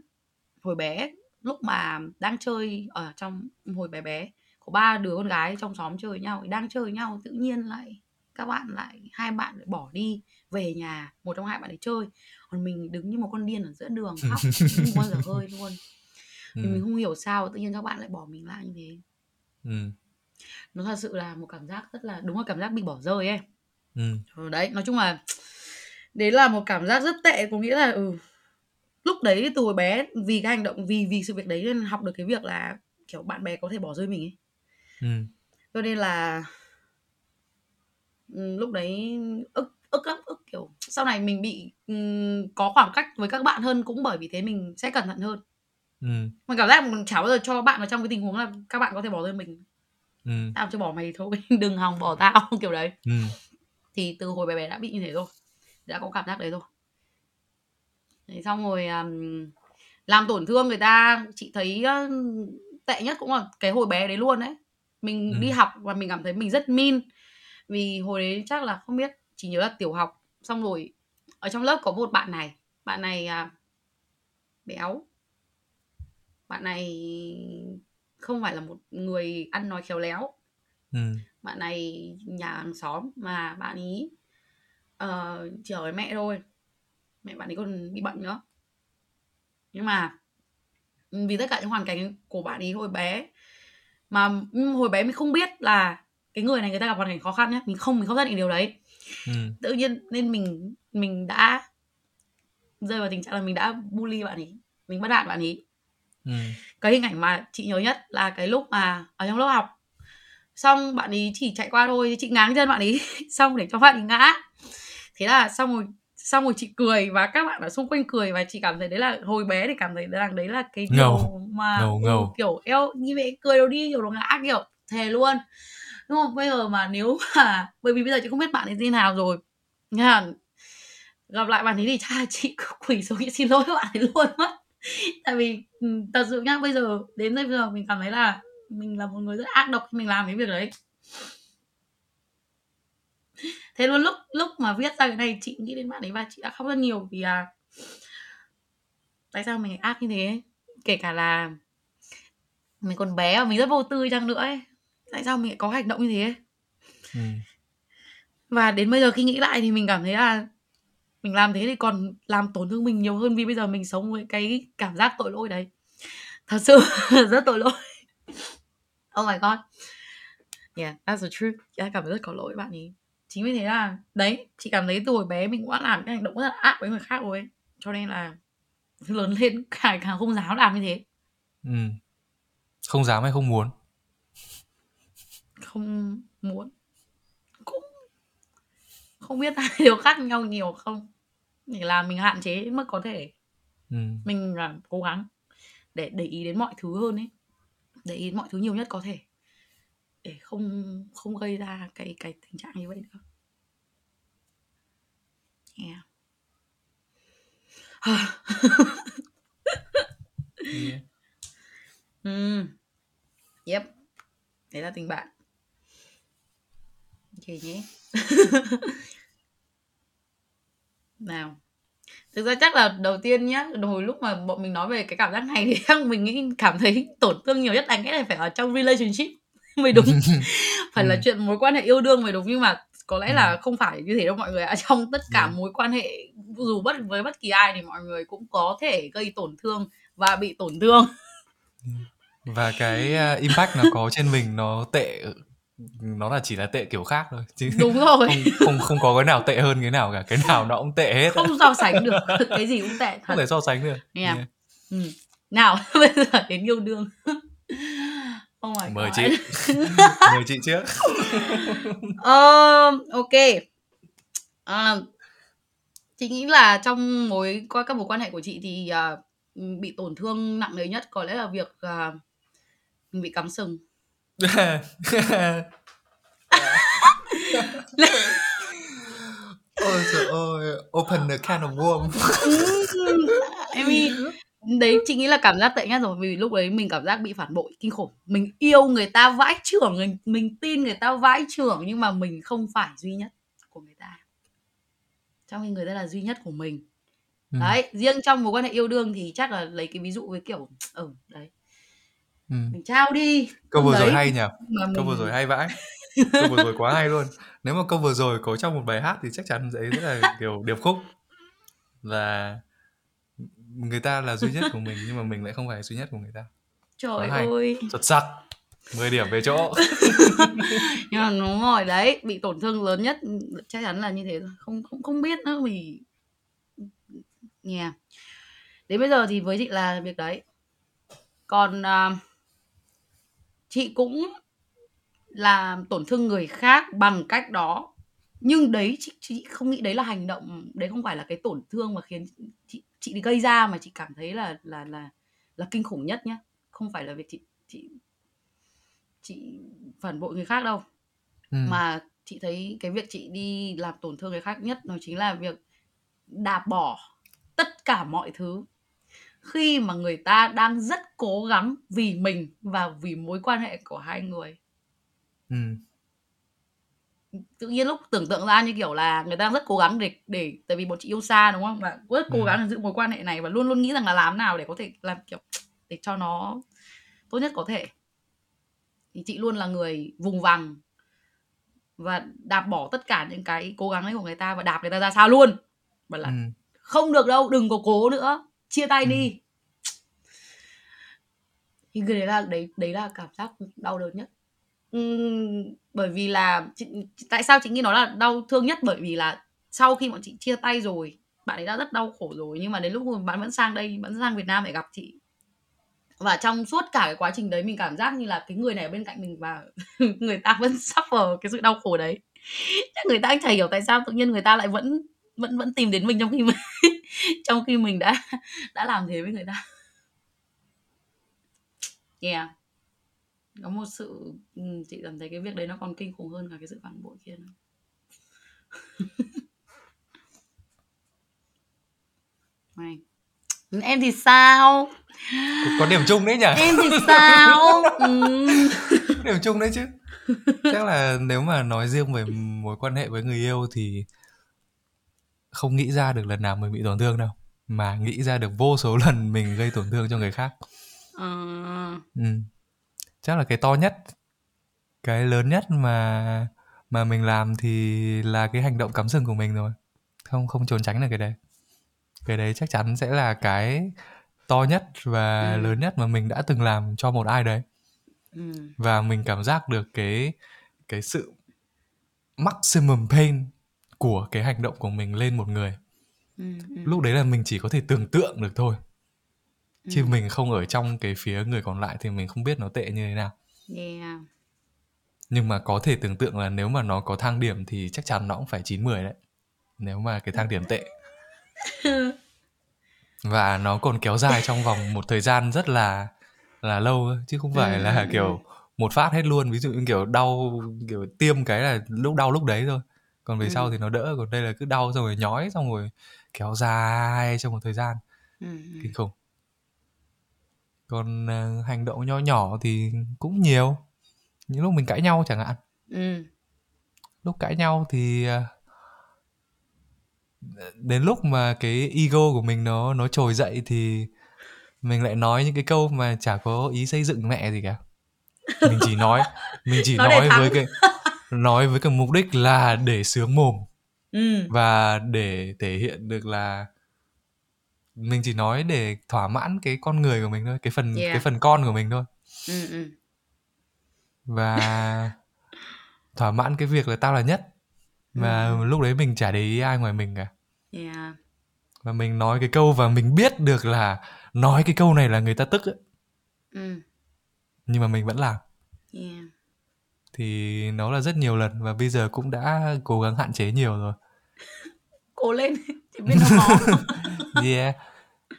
hồi bé lúc mà đang chơi ở trong hồi bé bé có ba đứa con gái trong xóm chơi với nhau đang chơi với nhau tự nhiên lại các bạn lại hai bạn lại bỏ đi về nhà một trong hai bạn ấy chơi còn mình đứng như một con điên ở giữa đường khóc không bao giờ hơi luôn ừ. mình không hiểu sao tự nhiên các bạn lại bỏ mình lại như thế Ừ. nó thật sự là một cảm giác rất là đúng là cảm giác bị bỏ rơi ấy Ừ. ừ, đấy nói chung là đấy là một cảm giác rất tệ có nghĩa là ừ lúc đấy từ hồi bé vì cái hành động vì vì sự việc đấy nên học được cái việc là kiểu bạn bè có thể bỏ rơi mình ấy Ừ. cho nên là ừ, lúc đấy ức ức lắm ức kiểu sau này mình bị ừm, có khoảng cách với các bạn hơn cũng bởi vì thế mình sẽ cẩn thận hơn Ừ. mình cảm giác mình chả bao giờ cho bạn vào trong cái tình huống là các bạn có thể bỏ rơi mình Ừ. tao chưa bỏ mày thôi đừng hòng bỏ tao kiểu đấy Ừ. thì từ hồi bé bé đã bị như thế rồi đã có cảm giác đấy rồi Thế xong rồi um, làm tổn thương người ta chị thấy uh, tệ nhất cũng là cái hồi bé đấy luôn đấy. Mình Ừ. đi học và mình cảm thấy mình rất mean. Vì hồi đấy chắc là không biết chỉ nhớ là tiểu học. Xong rồi ở trong lớp có một bạn này. Bạn này à, béo. Bạn này không phải là một người ăn nói khéo léo. Ừ. bạn này nhà hàng xóm mà bạn ý ờ, chỉ ở với mẹ thôi mẹ bạn ấy còn bị bệnh nữa nhưng mà ừ, vì tất cả những hoàn cảnh của bạn ấy hồi bé mà ừ, hồi bé mình không biết là cái người này người ta gặp hoàn cảnh khó khăn nhé mình không mình không xác định điều đấy Ừ. tự nhiên nên mình mình đã rơi vào tình trạng là mình đã bully bạn ấy mình bắt nạt bạn ấy Ừ. cái hình ảnh mà chị nhớ nhất là cái lúc mà ở trong lớp học xong bạn ấy chỉ chạy qua thôi chị ngáng chân bạn ấy xong để cho bạn ấy ngã thế là xong rồi xong rồi chị cười và các bạn ở xung quanh cười và chị cảm thấy đấy là hồi bé thì cảm thấy rằng đấy là cái điều Ngầu. mà Ngầu, ừ, ngầu. kiểu eo như vậy cười đâu đi kiểu nó ngã kiểu thề luôn. Đúng không? Bây giờ mà nếu mà bởi vì bây giờ chị không biết bạn ấy như thế nào rồi. Nha. Gặp lại bạn ấy thì là chị quỳ xuống chị xin lỗi bạn ấy luôn mất. Tại vì ừ, thật sự nhá bây giờ đến bây giờ mình cảm thấy là mình là một người rất ác độc khi mình làm cái việc đấy thế luôn lúc lúc mà viết ra cái này chị nghĩ đến bạn ấy và chị đã khóc rất nhiều vì à tại sao mình ác như thế? Kể cả là mình còn bé và mình rất vô tư chăng nữa ấy. Tại sao mình lại có hành động như thế? Ừ. và đến bây giờ khi nghĩ lại thì mình cảm thấy là mình làm thế thì còn làm tổn thương mình nhiều hơn vì bây giờ mình sống với cái cảm giác tội lỗi đấy. Thật sự rất tội lỗi. Oh my god. Yeah that's the truth. Chị cảm thấy rất có lỗi bạn ấy chính vì thế là đấy chị cảm thấy từ hồi bé mình cũng đã làm cái hành động rất là ác với người khác rồi ấy. cho nên là lớn lên càng càng không dám làm như thế ừ. không dám hay không muốn không muốn cũng không biết hai điều khác nhau nhiều không để làm mình hạn chế mức có thể ừ. mình là cố gắng để để ý đến mọi thứ hơn ấy để ý đến mọi thứ nhiều nhất có thể để không không gây ra cái cái tình trạng như vậy nữa yeah. yeah. ừ. yep đấy là tình bạn ok nhé nào thực ra chắc là đầu tiên nhá hồi lúc mà bọn mình nói về cái cảm giác này thì mình nghĩ cảm thấy tổn thương nhiều nhất đáng lẽ là phải ở trong relationship mới đúng phải là Ừ. chuyện mối quan hệ yêu đương mới đúng nhưng mà có lẽ Ừ. là không phải như thế đâu mọi người ạ trong tất cả Ừ. mối quan hệ dù bất với bất kỳ ai thì mọi người cũng có thể gây tổn thương và bị tổn thương và cái à, impact nó có trên mình nó tệ nó là chỉ là tệ kiểu khác thôi chứ đúng rồi không không không có cái nào tệ hơn cái nào cả cái nào nó cũng tệ hết không so sánh được cái gì cũng tệ thật không thể so sánh được Yeah. Yeah. ừ. nào bây giờ đến yêu đương oh my mời God. chị mời chị trước. Ờ, ok. À, chị nghĩ là trong mối qua các mối quan hệ của chị thì à, bị tổn thương nặng nề nhất có lẽ là việc à, mình bị cắm sừng. Ôi trời ơi open the can of worm em ý, đấy chị nghĩ là cảm giác tệ nhất rồi vì lúc đấy mình cảm giác bị phản bội kinh khủng. Mình yêu người ta vãi chưởng mình, mình tin người ta vãi chưởng nhưng mà mình không phải duy nhất của người ta. Trong khi người ta là duy nhất của mình. Ừ. đấy riêng trong mối quan hệ yêu đương thì chắc là lấy cái ví dụ với kiểu ừ đấy. Ừ. mình trao đi. Câu vừa rồi đấy. hay nhỉ? Mà câu vừa mình rồi hay vãi. Câu vừa rồi quá hay luôn. Nếu mà câu vừa rồi có trong một bài hát thì chắc chắn đấy rất là kiểu điệp khúc. Là người ta là duy nhất của mình nhưng mà mình lại không phải duy nhất của người ta. Trời hay. ơi. Xuất sắc 10 điểm về chỗ. Nhưng mà đúng rồi đấy bị tổn thương lớn nhất chắc chắn là như thế rồi. Không không không biết nữa vì yeah. đến bây giờ thì với chị là việc đấy. Còn à, chị cũng làm tổn thương người khác bằng cách đó. Nhưng đấy chị, chị không nghĩ đấy là hành động đấy không phải là cái tổn thương mà khiến chị chị đi gây ra mà chị cảm thấy là là là là kinh khủng nhất nhá không phải là việc chị chị chị phản bội người khác đâu ừ. mà chị thấy cái việc chị đi làm tổn thương người khác nhất nó chính là việc đạp bỏ tất cả mọi thứ khi mà người ta đang rất cố gắng vì mình và vì mối quan hệ của hai người Ừ. tự nhiên lúc tưởng tượng ra như kiểu là người ta rất cố gắng để để tại vì bọn chị yêu xa đúng không và rất cố Ừ. gắng để giữ mối quan hệ này và luôn luôn nghĩ rằng là làm nào để có thể làm kiểu để cho nó tốt nhất có thể thì chị luôn là người vùng vằng và đạp bỏ tất cả những cái cố gắng ấy của người ta và đạp người ta ra xa luôn và là Ừ. không được đâu đừng có cố nữa chia tay Ừ. đi thì cái đấy là đấy đấy là cảm giác đau đớn nhất Ừm, bởi vì là chị, tại sao chị nghĩ nó là đau thương nhất? Bởi vì là sau khi bọn chị chia tay rồi bạn ấy đã rất đau khổ rồi nhưng mà đến lúc mà bạn vẫn sang đây vẫn sang Việt Nam để gặp chị. Và trong suốt cả cái quá trình đấy mình cảm giác như là cái người này ở bên cạnh mình và người ta vẫn suffer cái sự đau khổ đấy. Chắc người ta cũng chả hiểu tại sao tự nhiên người ta lại vẫn vẫn vẫn tìm đến mình trong khi mình trong khi mình đã đã làm thế với người ta. Yeah có một sự ừ, chị cảm thấy cái việc đấy nó còn kinh khủng hơn cả cái sự phản bội kia nữa. Em thì sao? Có, điểm chung đấy nhỉ? Em thì sao? Ừ. điểm chung đấy chứ. Chắc là nếu mà nói riêng về mối quan hệ với người yêu thì không nghĩ ra được lần nào mình bị tổn thương đâu mà nghĩ ra được vô số lần mình gây tổn thương cho người khác. Ờ, ừ. Chắc là cái to nhất cái lớn nhất mà mà mình làm thì là cái hành động cắm sừng của mình rồi không không trốn tránh được cái đấy cái đấy chắc chắn sẽ là cái to nhất và Ừ. lớn nhất mà mình đã từng làm cho một ai đấy ừ. và mình cảm giác được cái cái sự maximum pain của cái hành động của mình lên một người Ừ. ừ. lúc đấy là mình chỉ có thể tưởng tượng được thôi chứ Ừ. mình không ở trong cái phía người còn lại thì mình không biết nó tệ như thế nào Yeah. nhưng mà có thể tưởng tượng là nếu mà nó có thang điểm thì chắc chắn nó cũng phải 9 10 đấy nếu mà cái thang điểm tệ và nó còn kéo dài trong vòng một thời gian rất là là lâu chứ không phải Ừ, là ừ, kiểu một phát hết luôn ví dụ như kiểu đau kiểu tiêm cái là lúc đau lúc đấy thôi còn về Ừ. sau thì nó đỡ còn đây là cứ đau xong rồi nhói xong rồi kéo dài trong một thời gian Ừ. ừ. kinh khủng còn ờ, hành động nho nhỏ thì cũng nhiều. Những lúc mình cãi nhau chẳng hạn. Ừ. lúc cãi nhau thì ờ, đến lúc mà cái ego của mình nó nó trồi dậy thì mình lại nói những cái câu mà chả có ý xây dựng mẹ gì cả. Mình chỉ nói mình chỉ Nói nói với cái nói với cái mục đích là để sướng mồm. Ừ. và để thể hiện được là mình chỉ nói để thỏa mãn cái con người của mình thôi cái phần Yeah. cái phần con của mình thôi Ừ. Ừ. và thỏa mãn cái việc là tao là nhất và Ừ. lúc đấy mình chả để ý ai ngoài mình cả Yeah. và mình nói cái câu và mình biết được là nói cái câu này là người ta tức ấy, Ừ. nhưng mà mình vẫn làm Yeah. thì nó là rất nhiều lần và bây giờ cũng đã cố gắng hạn chế nhiều rồi Cố lên. Chỉ biết nó khó. yeah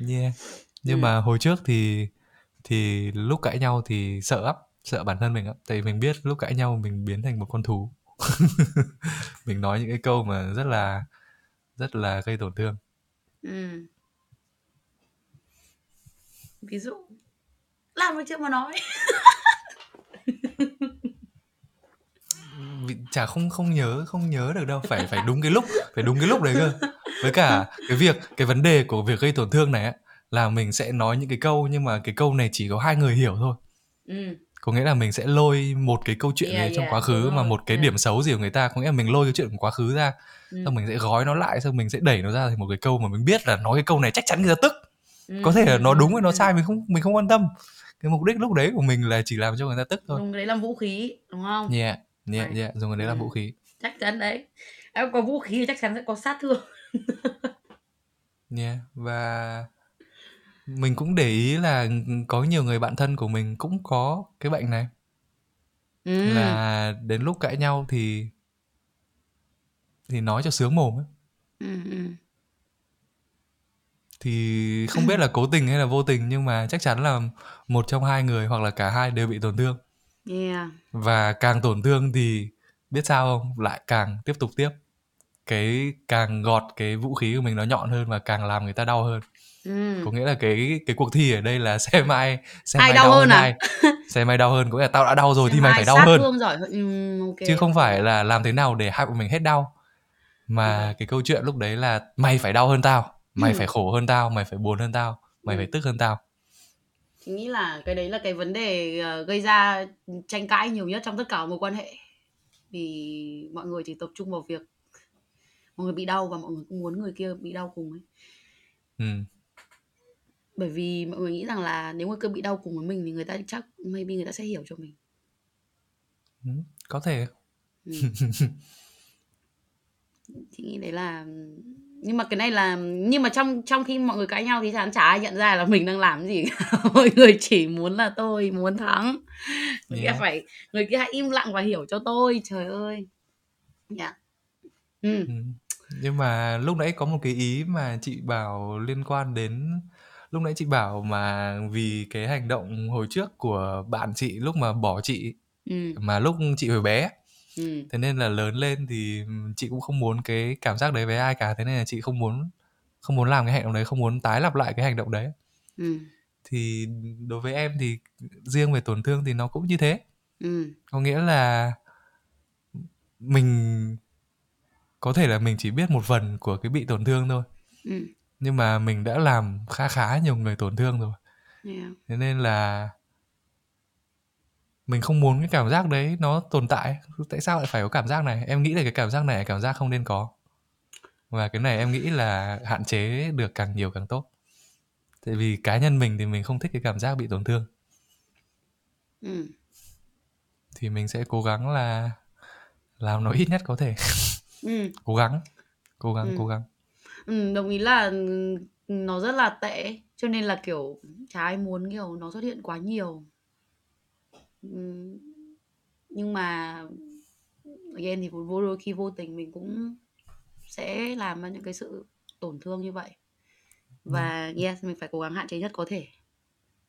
yeah nhưng Ừ. mà hồi trước thì thì lúc cãi nhau thì sợ lắm sợ bản thân mình lắm tại vì mình biết lúc cãi nhau mình biến thành một con thú mình nói những cái câu mà rất là rất là gây tổn thương Ừ. Ví dụ làm được chưa mà nói. Chả không không nhớ không nhớ được đâu phải phải đúng cái lúc phải đúng cái lúc đấy cơ với cả cái việc cái vấn đề của việc gây tổn thương này á, là mình sẽ nói những cái câu nhưng mà cái câu này chỉ có hai người hiểu thôi Ừ. có nghĩa là mình sẽ lôi một cái câu chuyện Yeah, đấy trong yeah, quá khứ mà một cái Yeah. điểm xấu gì của người ta có nghĩa là mình lôi cái chuyện của quá khứ ra Ừ. xong mình sẽ gói nó lại xong mình sẽ đẩy nó ra thành một cái câu mà mình biết là nói cái câu này chắc chắn người ta tức Ừ. có thể là nó Ừ. đúng hay nó Ừ. sai mình không mình không quan tâm cái mục đích lúc đấy của mình là chỉ làm cho người ta tức thôi Dùng cái đấy làm vũ khí đúng không? yeah Phải. yeah dùng cái đấy làm Ừ. vũ khí Chắc chắn đấy. Em có vũ khí thì chắc chắn sẽ có sát thương. Yeah, và mình cũng để ý là có nhiều người bạn thân của mình cũng có cái bệnh này Ừ. là đến lúc cãi nhau thì thì nói cho sướng mồm ấy. Ừ. Ừ. Thì không biết là cố tình hay là vô tình nhưng mà chắc chắn là một trong hai người hoặc là cả hai đều bị tổn thương. Yeah. Và càng tổn thương thì biết sao không? Lại càng tiếp tục tiếp. Cái càng gọt cái vũ khí của mình nó nhọn hơn và càng làm người ta đau hơn. Ừ. Có nghĩa là cái cái cuộc thi ở đây là xem ai xem Ai ai đau đau hơn hơn à? ai. Xem ai đau hơn có nghĩa là tao đã đau rồi thì Xem mày ai phải đau hơn. giỏi. Ừ, ok. chứ không phải là làm thế nào để hai bọn mình hết đau mà Ok. cái câu chuyện lúc đấy là mày phải đau hơn tao mày Ừ. phải khổ hơn tao mày phải buồn hơn tao mày Ừ. phải tức hơn tao Chị nghĩ là cái đấy là cái vấn đề ờ, gây ra tranh cãi nhiều nhất trong tất cả mối quan hệ. Vì mọi người chỉ tập trung vào việc mọi người bị đau và mọi người cũng muốn người kia bị đau cùng ấy. ừ. Bởi vì mọi người nghĩ rằng là nếu người kia bị đau cùng với mình thì người ta chắc maybe người ta sẽ hiểu cho mình. ừ, có thể Ừ. Chị nghĩ đấy là nhưng mà cái này là nhưng mà trong trong khi mọi người cãi nhau thì chả chả ai nhận ra là mình đang làm gì mọi người chỉ muốn là tôi muốn thắng người kia Yeah. phải người kia hãy im lặng và hiểu cho tôi trời ơi dạ ừ. ừ. Nhưng mà lúc nãy có một cái ý mà chị bảo liên quan đến lúc nãy chị bảo mà vì cái hành động hồi trước của bạn chị lúc mà bỏ chị Ừ. mà lúc chị hồi bé. Ừ. thế nên là lớn lên thì chị cũng không muốn cái cảm giác đấy với ai cả. Thế nên là chị không muốn không muốn làm cái hành động đấy không muốn tái lặp lại cái hành động đấy. Ừ. Thì đối với em thì riêng về tổn thương thì nó cũng như thế. Ừ. Có nghĩa là mình có thể là mình chỉ biết một phần của cái bị tổn thương thôi. Ừ. Nhưng mà mình đã làm khá khá nhiều người tổn thương rồi. Yeah. thế nên là mình không muốn cái cảm giác đấy nó tồn tại. Tại sao lại phải có cảm giác này? Em nghĩ là cái cảm giác này là cảm giác không nên có. Và cái này em nghĩ là hạn chế được càng nhiều càng tốt. Tại vì cá nhân mình thì mình không thích cái cảm giác bị tổn thương. Ừ. Thì mình sẽ cố gắng là làm nó ít nhất có thể ừ. Cố gắng cố gắng Ừ. cố gắng. Ừ, đồng ý là nó rất là tệ cho nên là kiểu chả ai muốn kiểu nó xuất hiện quá nhiều. Ừm, nhưng mà again thì vô đôi khi vô tình mình cũng sẽ làm ra những cái sự tổn thương như vậy. Và yes mình phải cố gắng hạn chế nhất có thể.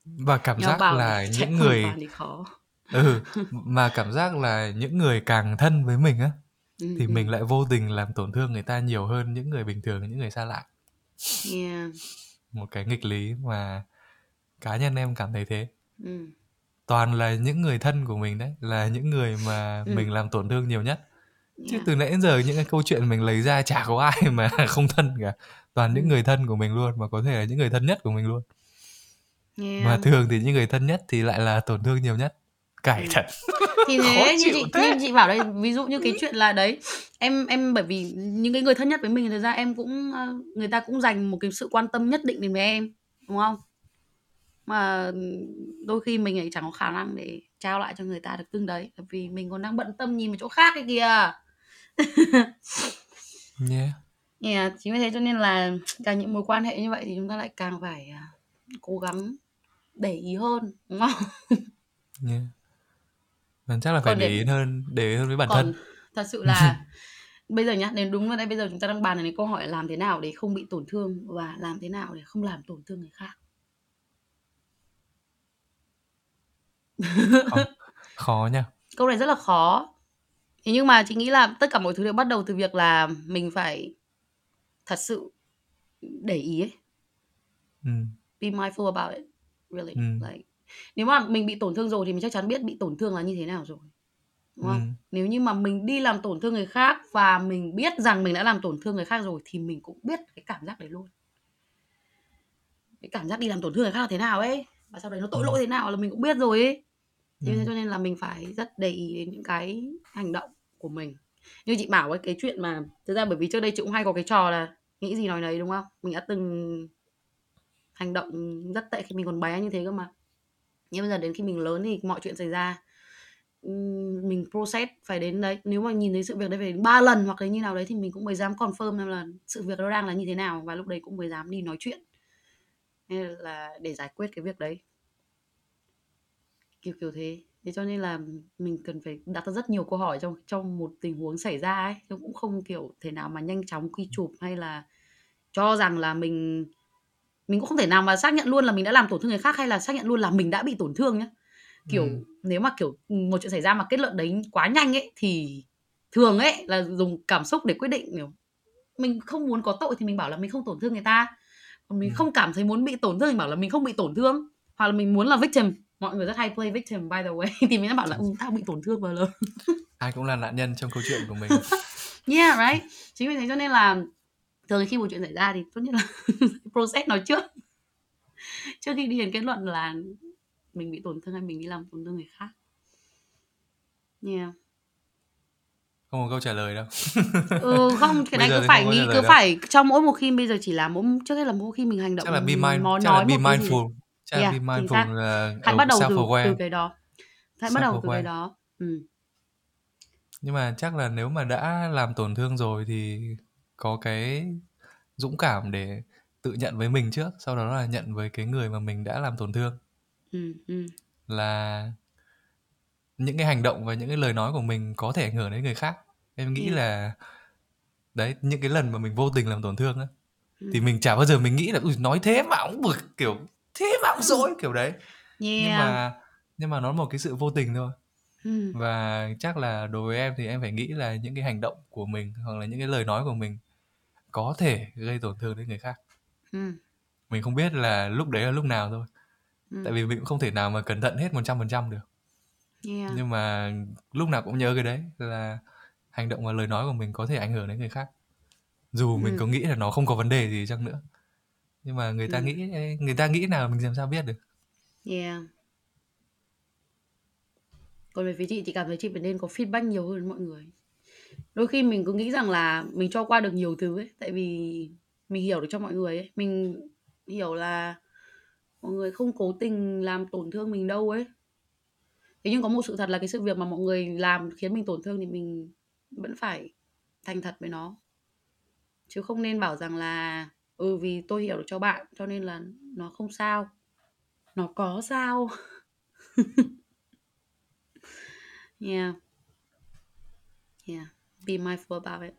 Và cảm nhưng mà giác bảo là những người toàn thì khó. Ừ mà cảm giác là những người càng thân với mình á ừ, thì ừ. mình lại vô tình làm tổn thương người ta nhiều hơn những người bình thường những người xa lạ yeah. một cái nghịch lý mà cá nhân em cảm thấy thế ừ. toàn là những người thân của mình đấy là những người mà Ừ. mình làm tổn thương nhiều nhất chứ yeah. từ nãy đến giờ những cái câu chuyện mình lấy ra chả có ai mà không thân cả toàn những Ừ. người thân của mình luôn mà có thể là những người thân nhất của mình luôn Yeah. mà thường thì những người thân nhất thì lại là tổn thương nhiều nhất cải Ừ. thật thì thế như chị thế. như chị bảo đây ví dụ như cái chuyện là đấy em em bởi vì những cái người thân nhất với mình thực ra em cũng ờ, người ta cũng dành một cái sự quan tâm nhất định đến với em đúng không mà đôi khi mình ấy chẳng có khả năng để trao lại cho người ta được tương đấy bởi vì mình còn đang bận tâm nhìn vào chỗ khác cái kìa yeah. yeah, chính vì thế cho nên là càng những mối quan hệ như vậy thì chúng ta lại càng phải à, cố gắng để ý hơn đúng không yeah. Và chắc là phải Còn để để- ý hơn để ý hơn với bản còn thân. thật sự là bây giờ nhá đến đúng vào đây bây giờ chúng ta đang bàn đến câu hỏi làm thế nào để không bị tổn thương và làm thế nào để không làm tổn thương người khác. Khó, khó nha. Câu này rất là khó. Thế nhưng mà chị nghĩ là tất cả mọi thứ đều bắt đầu từ việc là mình phải thật sự để ý ấy. Ừ. be mindful about it really Ừ. like nếu mà mình bị tổn thương rồi thì mình chắc chắn biết bị tổn thương là như thế nào rồi đúng không Ừ. nếu như mà mình đi làm tổn thương người khác và mình biết rằng mình đã làm tổn thương người khác rồi thì mình cũng biết cái cảm giác đấy luôn cái cảm giác đi làm tổn thương người khác là thế nào ấy và sau đấy nó tội Ừ. lỗi thế nào là mình cũng biết rồi ấy thế Ừ. cho nên là mình phải rất để ý đến những cái hành động của mình như chị bảo ấy cái chuyện mà thực ra bởi vì trước đây chị cũng hay có cái trò là nghĩ gì nói đấy đúng không mình đã từng hành động rất tệ khi mình còn bé như thế cơ mà nhưng bây giờ đến khi mình lớn thì mọi chuyện xảy ra. Mình process phải đến đấy. Nếu mà nhìn thấy sự việc đấy phải đến ba lần hoặc là như nào đấy thì mình cũng mới dám confirm xem là sự việc nó đang là như thế nào và lúc đấy cũng mới dám đi nói chuyện. Nên là để giải quyết cái việc đấy. Kiểu kiểu thế. Thế cho nên là mình cần phải đặt ra rất nhiều câu hỏi trong trong một tình huống xảy ra ấy. Nó cũng không kiểu thế nào mà nhanh chóng quy chụp hay là cho rằng là mình mình cũng không thể nào mà xác nhận luôn là mình đã làm tổn thương người khác hay là xác nhận luôn là mình đã bị tổn thương nhá. Kiểu Ừ. nếu mà kiểu một chuyện xảy ra mà kết luận đấy quá nhanh ấy thì thường ấy là dùng cảm xúc để quyết định kiểu mình không muốn có tội thì mình bảo là mình không tổn thương người ta. Còn mình Ừ. không cảm thấy muốn bị tổn thương thì bảo là mình không bị tổn thương. Hoặc là mình muốn là victim. Mọi người rất hay play victim by the way. Thì mình đã bảo là ừ, tao bị tổn thương vào lời ai cũng là nạn nhân trong câu chuyện của mình. Yeah right? Chính vì thế cho nên là thường khi một chuyện xảy ra thì tốt nhất là process nó trước. Trước khi đi đến kết luận là mình bị tổn thương hay mình đi làm tổn thương người khác. Yeah. Không có câu trả lời đâu. Ừ không cái này cứ phải nghĩ cứ đâu. phải trong mỗi một khi bây giờ chỉ là mỗi trước hết là mỗi khi mình hành động chắc là be mind nói chắc là be mindful chắc là Yeah, be chính mindful là hãy ở bắt đầu từ từ cái đó. Hãy bắt đầu từ cái đó. Ừ. nhưng mà chắc là nếu mà đã làm tổn thương rồi thì có cái dũng cảm để tự nhận với mình trước sau đó là nhận với cái người mà mình đã làm tổn thương Ừ, ừ, là những cái hành động và những cái lời nói của mình có thể ảnh hưởng đến người khác em nghĩ Yeah. là đấy những cái lần mà mình vô tình làm tổn thương á ừ. thì mình chả bao giờ mình nghĩ là "Ui, nói thế mà cũng bực kiểu thế mà cũng dỗi kiểu đấy yeah. nhưng mà nhưng mà nó là một cái sự vô tình thôi ừ. và chắc là đối với em thì em phải nghĩ là những cái hành động của mình hoặc là những cái lời nói của mình có thể gây tổn thương đến người khác ừ. mình không biết là lúc đấy là lúc nào thôi Ừ. tại vì mình cũng không thể nào mà cẩn thận hết 100% được Yeah. nhưng mà lúc nào cũng nhớ cái đấy là hành động và lời nói của mình có thể ảnh hưởng đến người khác dù mình Ừ. có nghĩ là nó không có vấn đề gì chăng nữa nhưng mà người ta Ừ. nghĩ người ta nghĩ nào mình làm sao biết được Yeah. Còn về phía chị, chị cảm thấy chị phải nên có feedback nhiều hơn mọi người. Đôi khi mình cứ nghĩ rằng là mình cho qua được nhiều thứ ấy, tại vì mình hiểu được cho mọi người ấy, mình hiểu là mọi người không cố tình làm tổn thương mình đâu ấy. Thế nhưng có một sự thật là cái sự việc mà mọi người làm khiến mình tổn thương thì mình vẫn phải thành thật với nó. Chứ không nên bảo rằng là ừ vì tôi hiểu được cho bạn cho nên là nó không sao. Nó có sao. Yeah. Yeah. be mindful about it.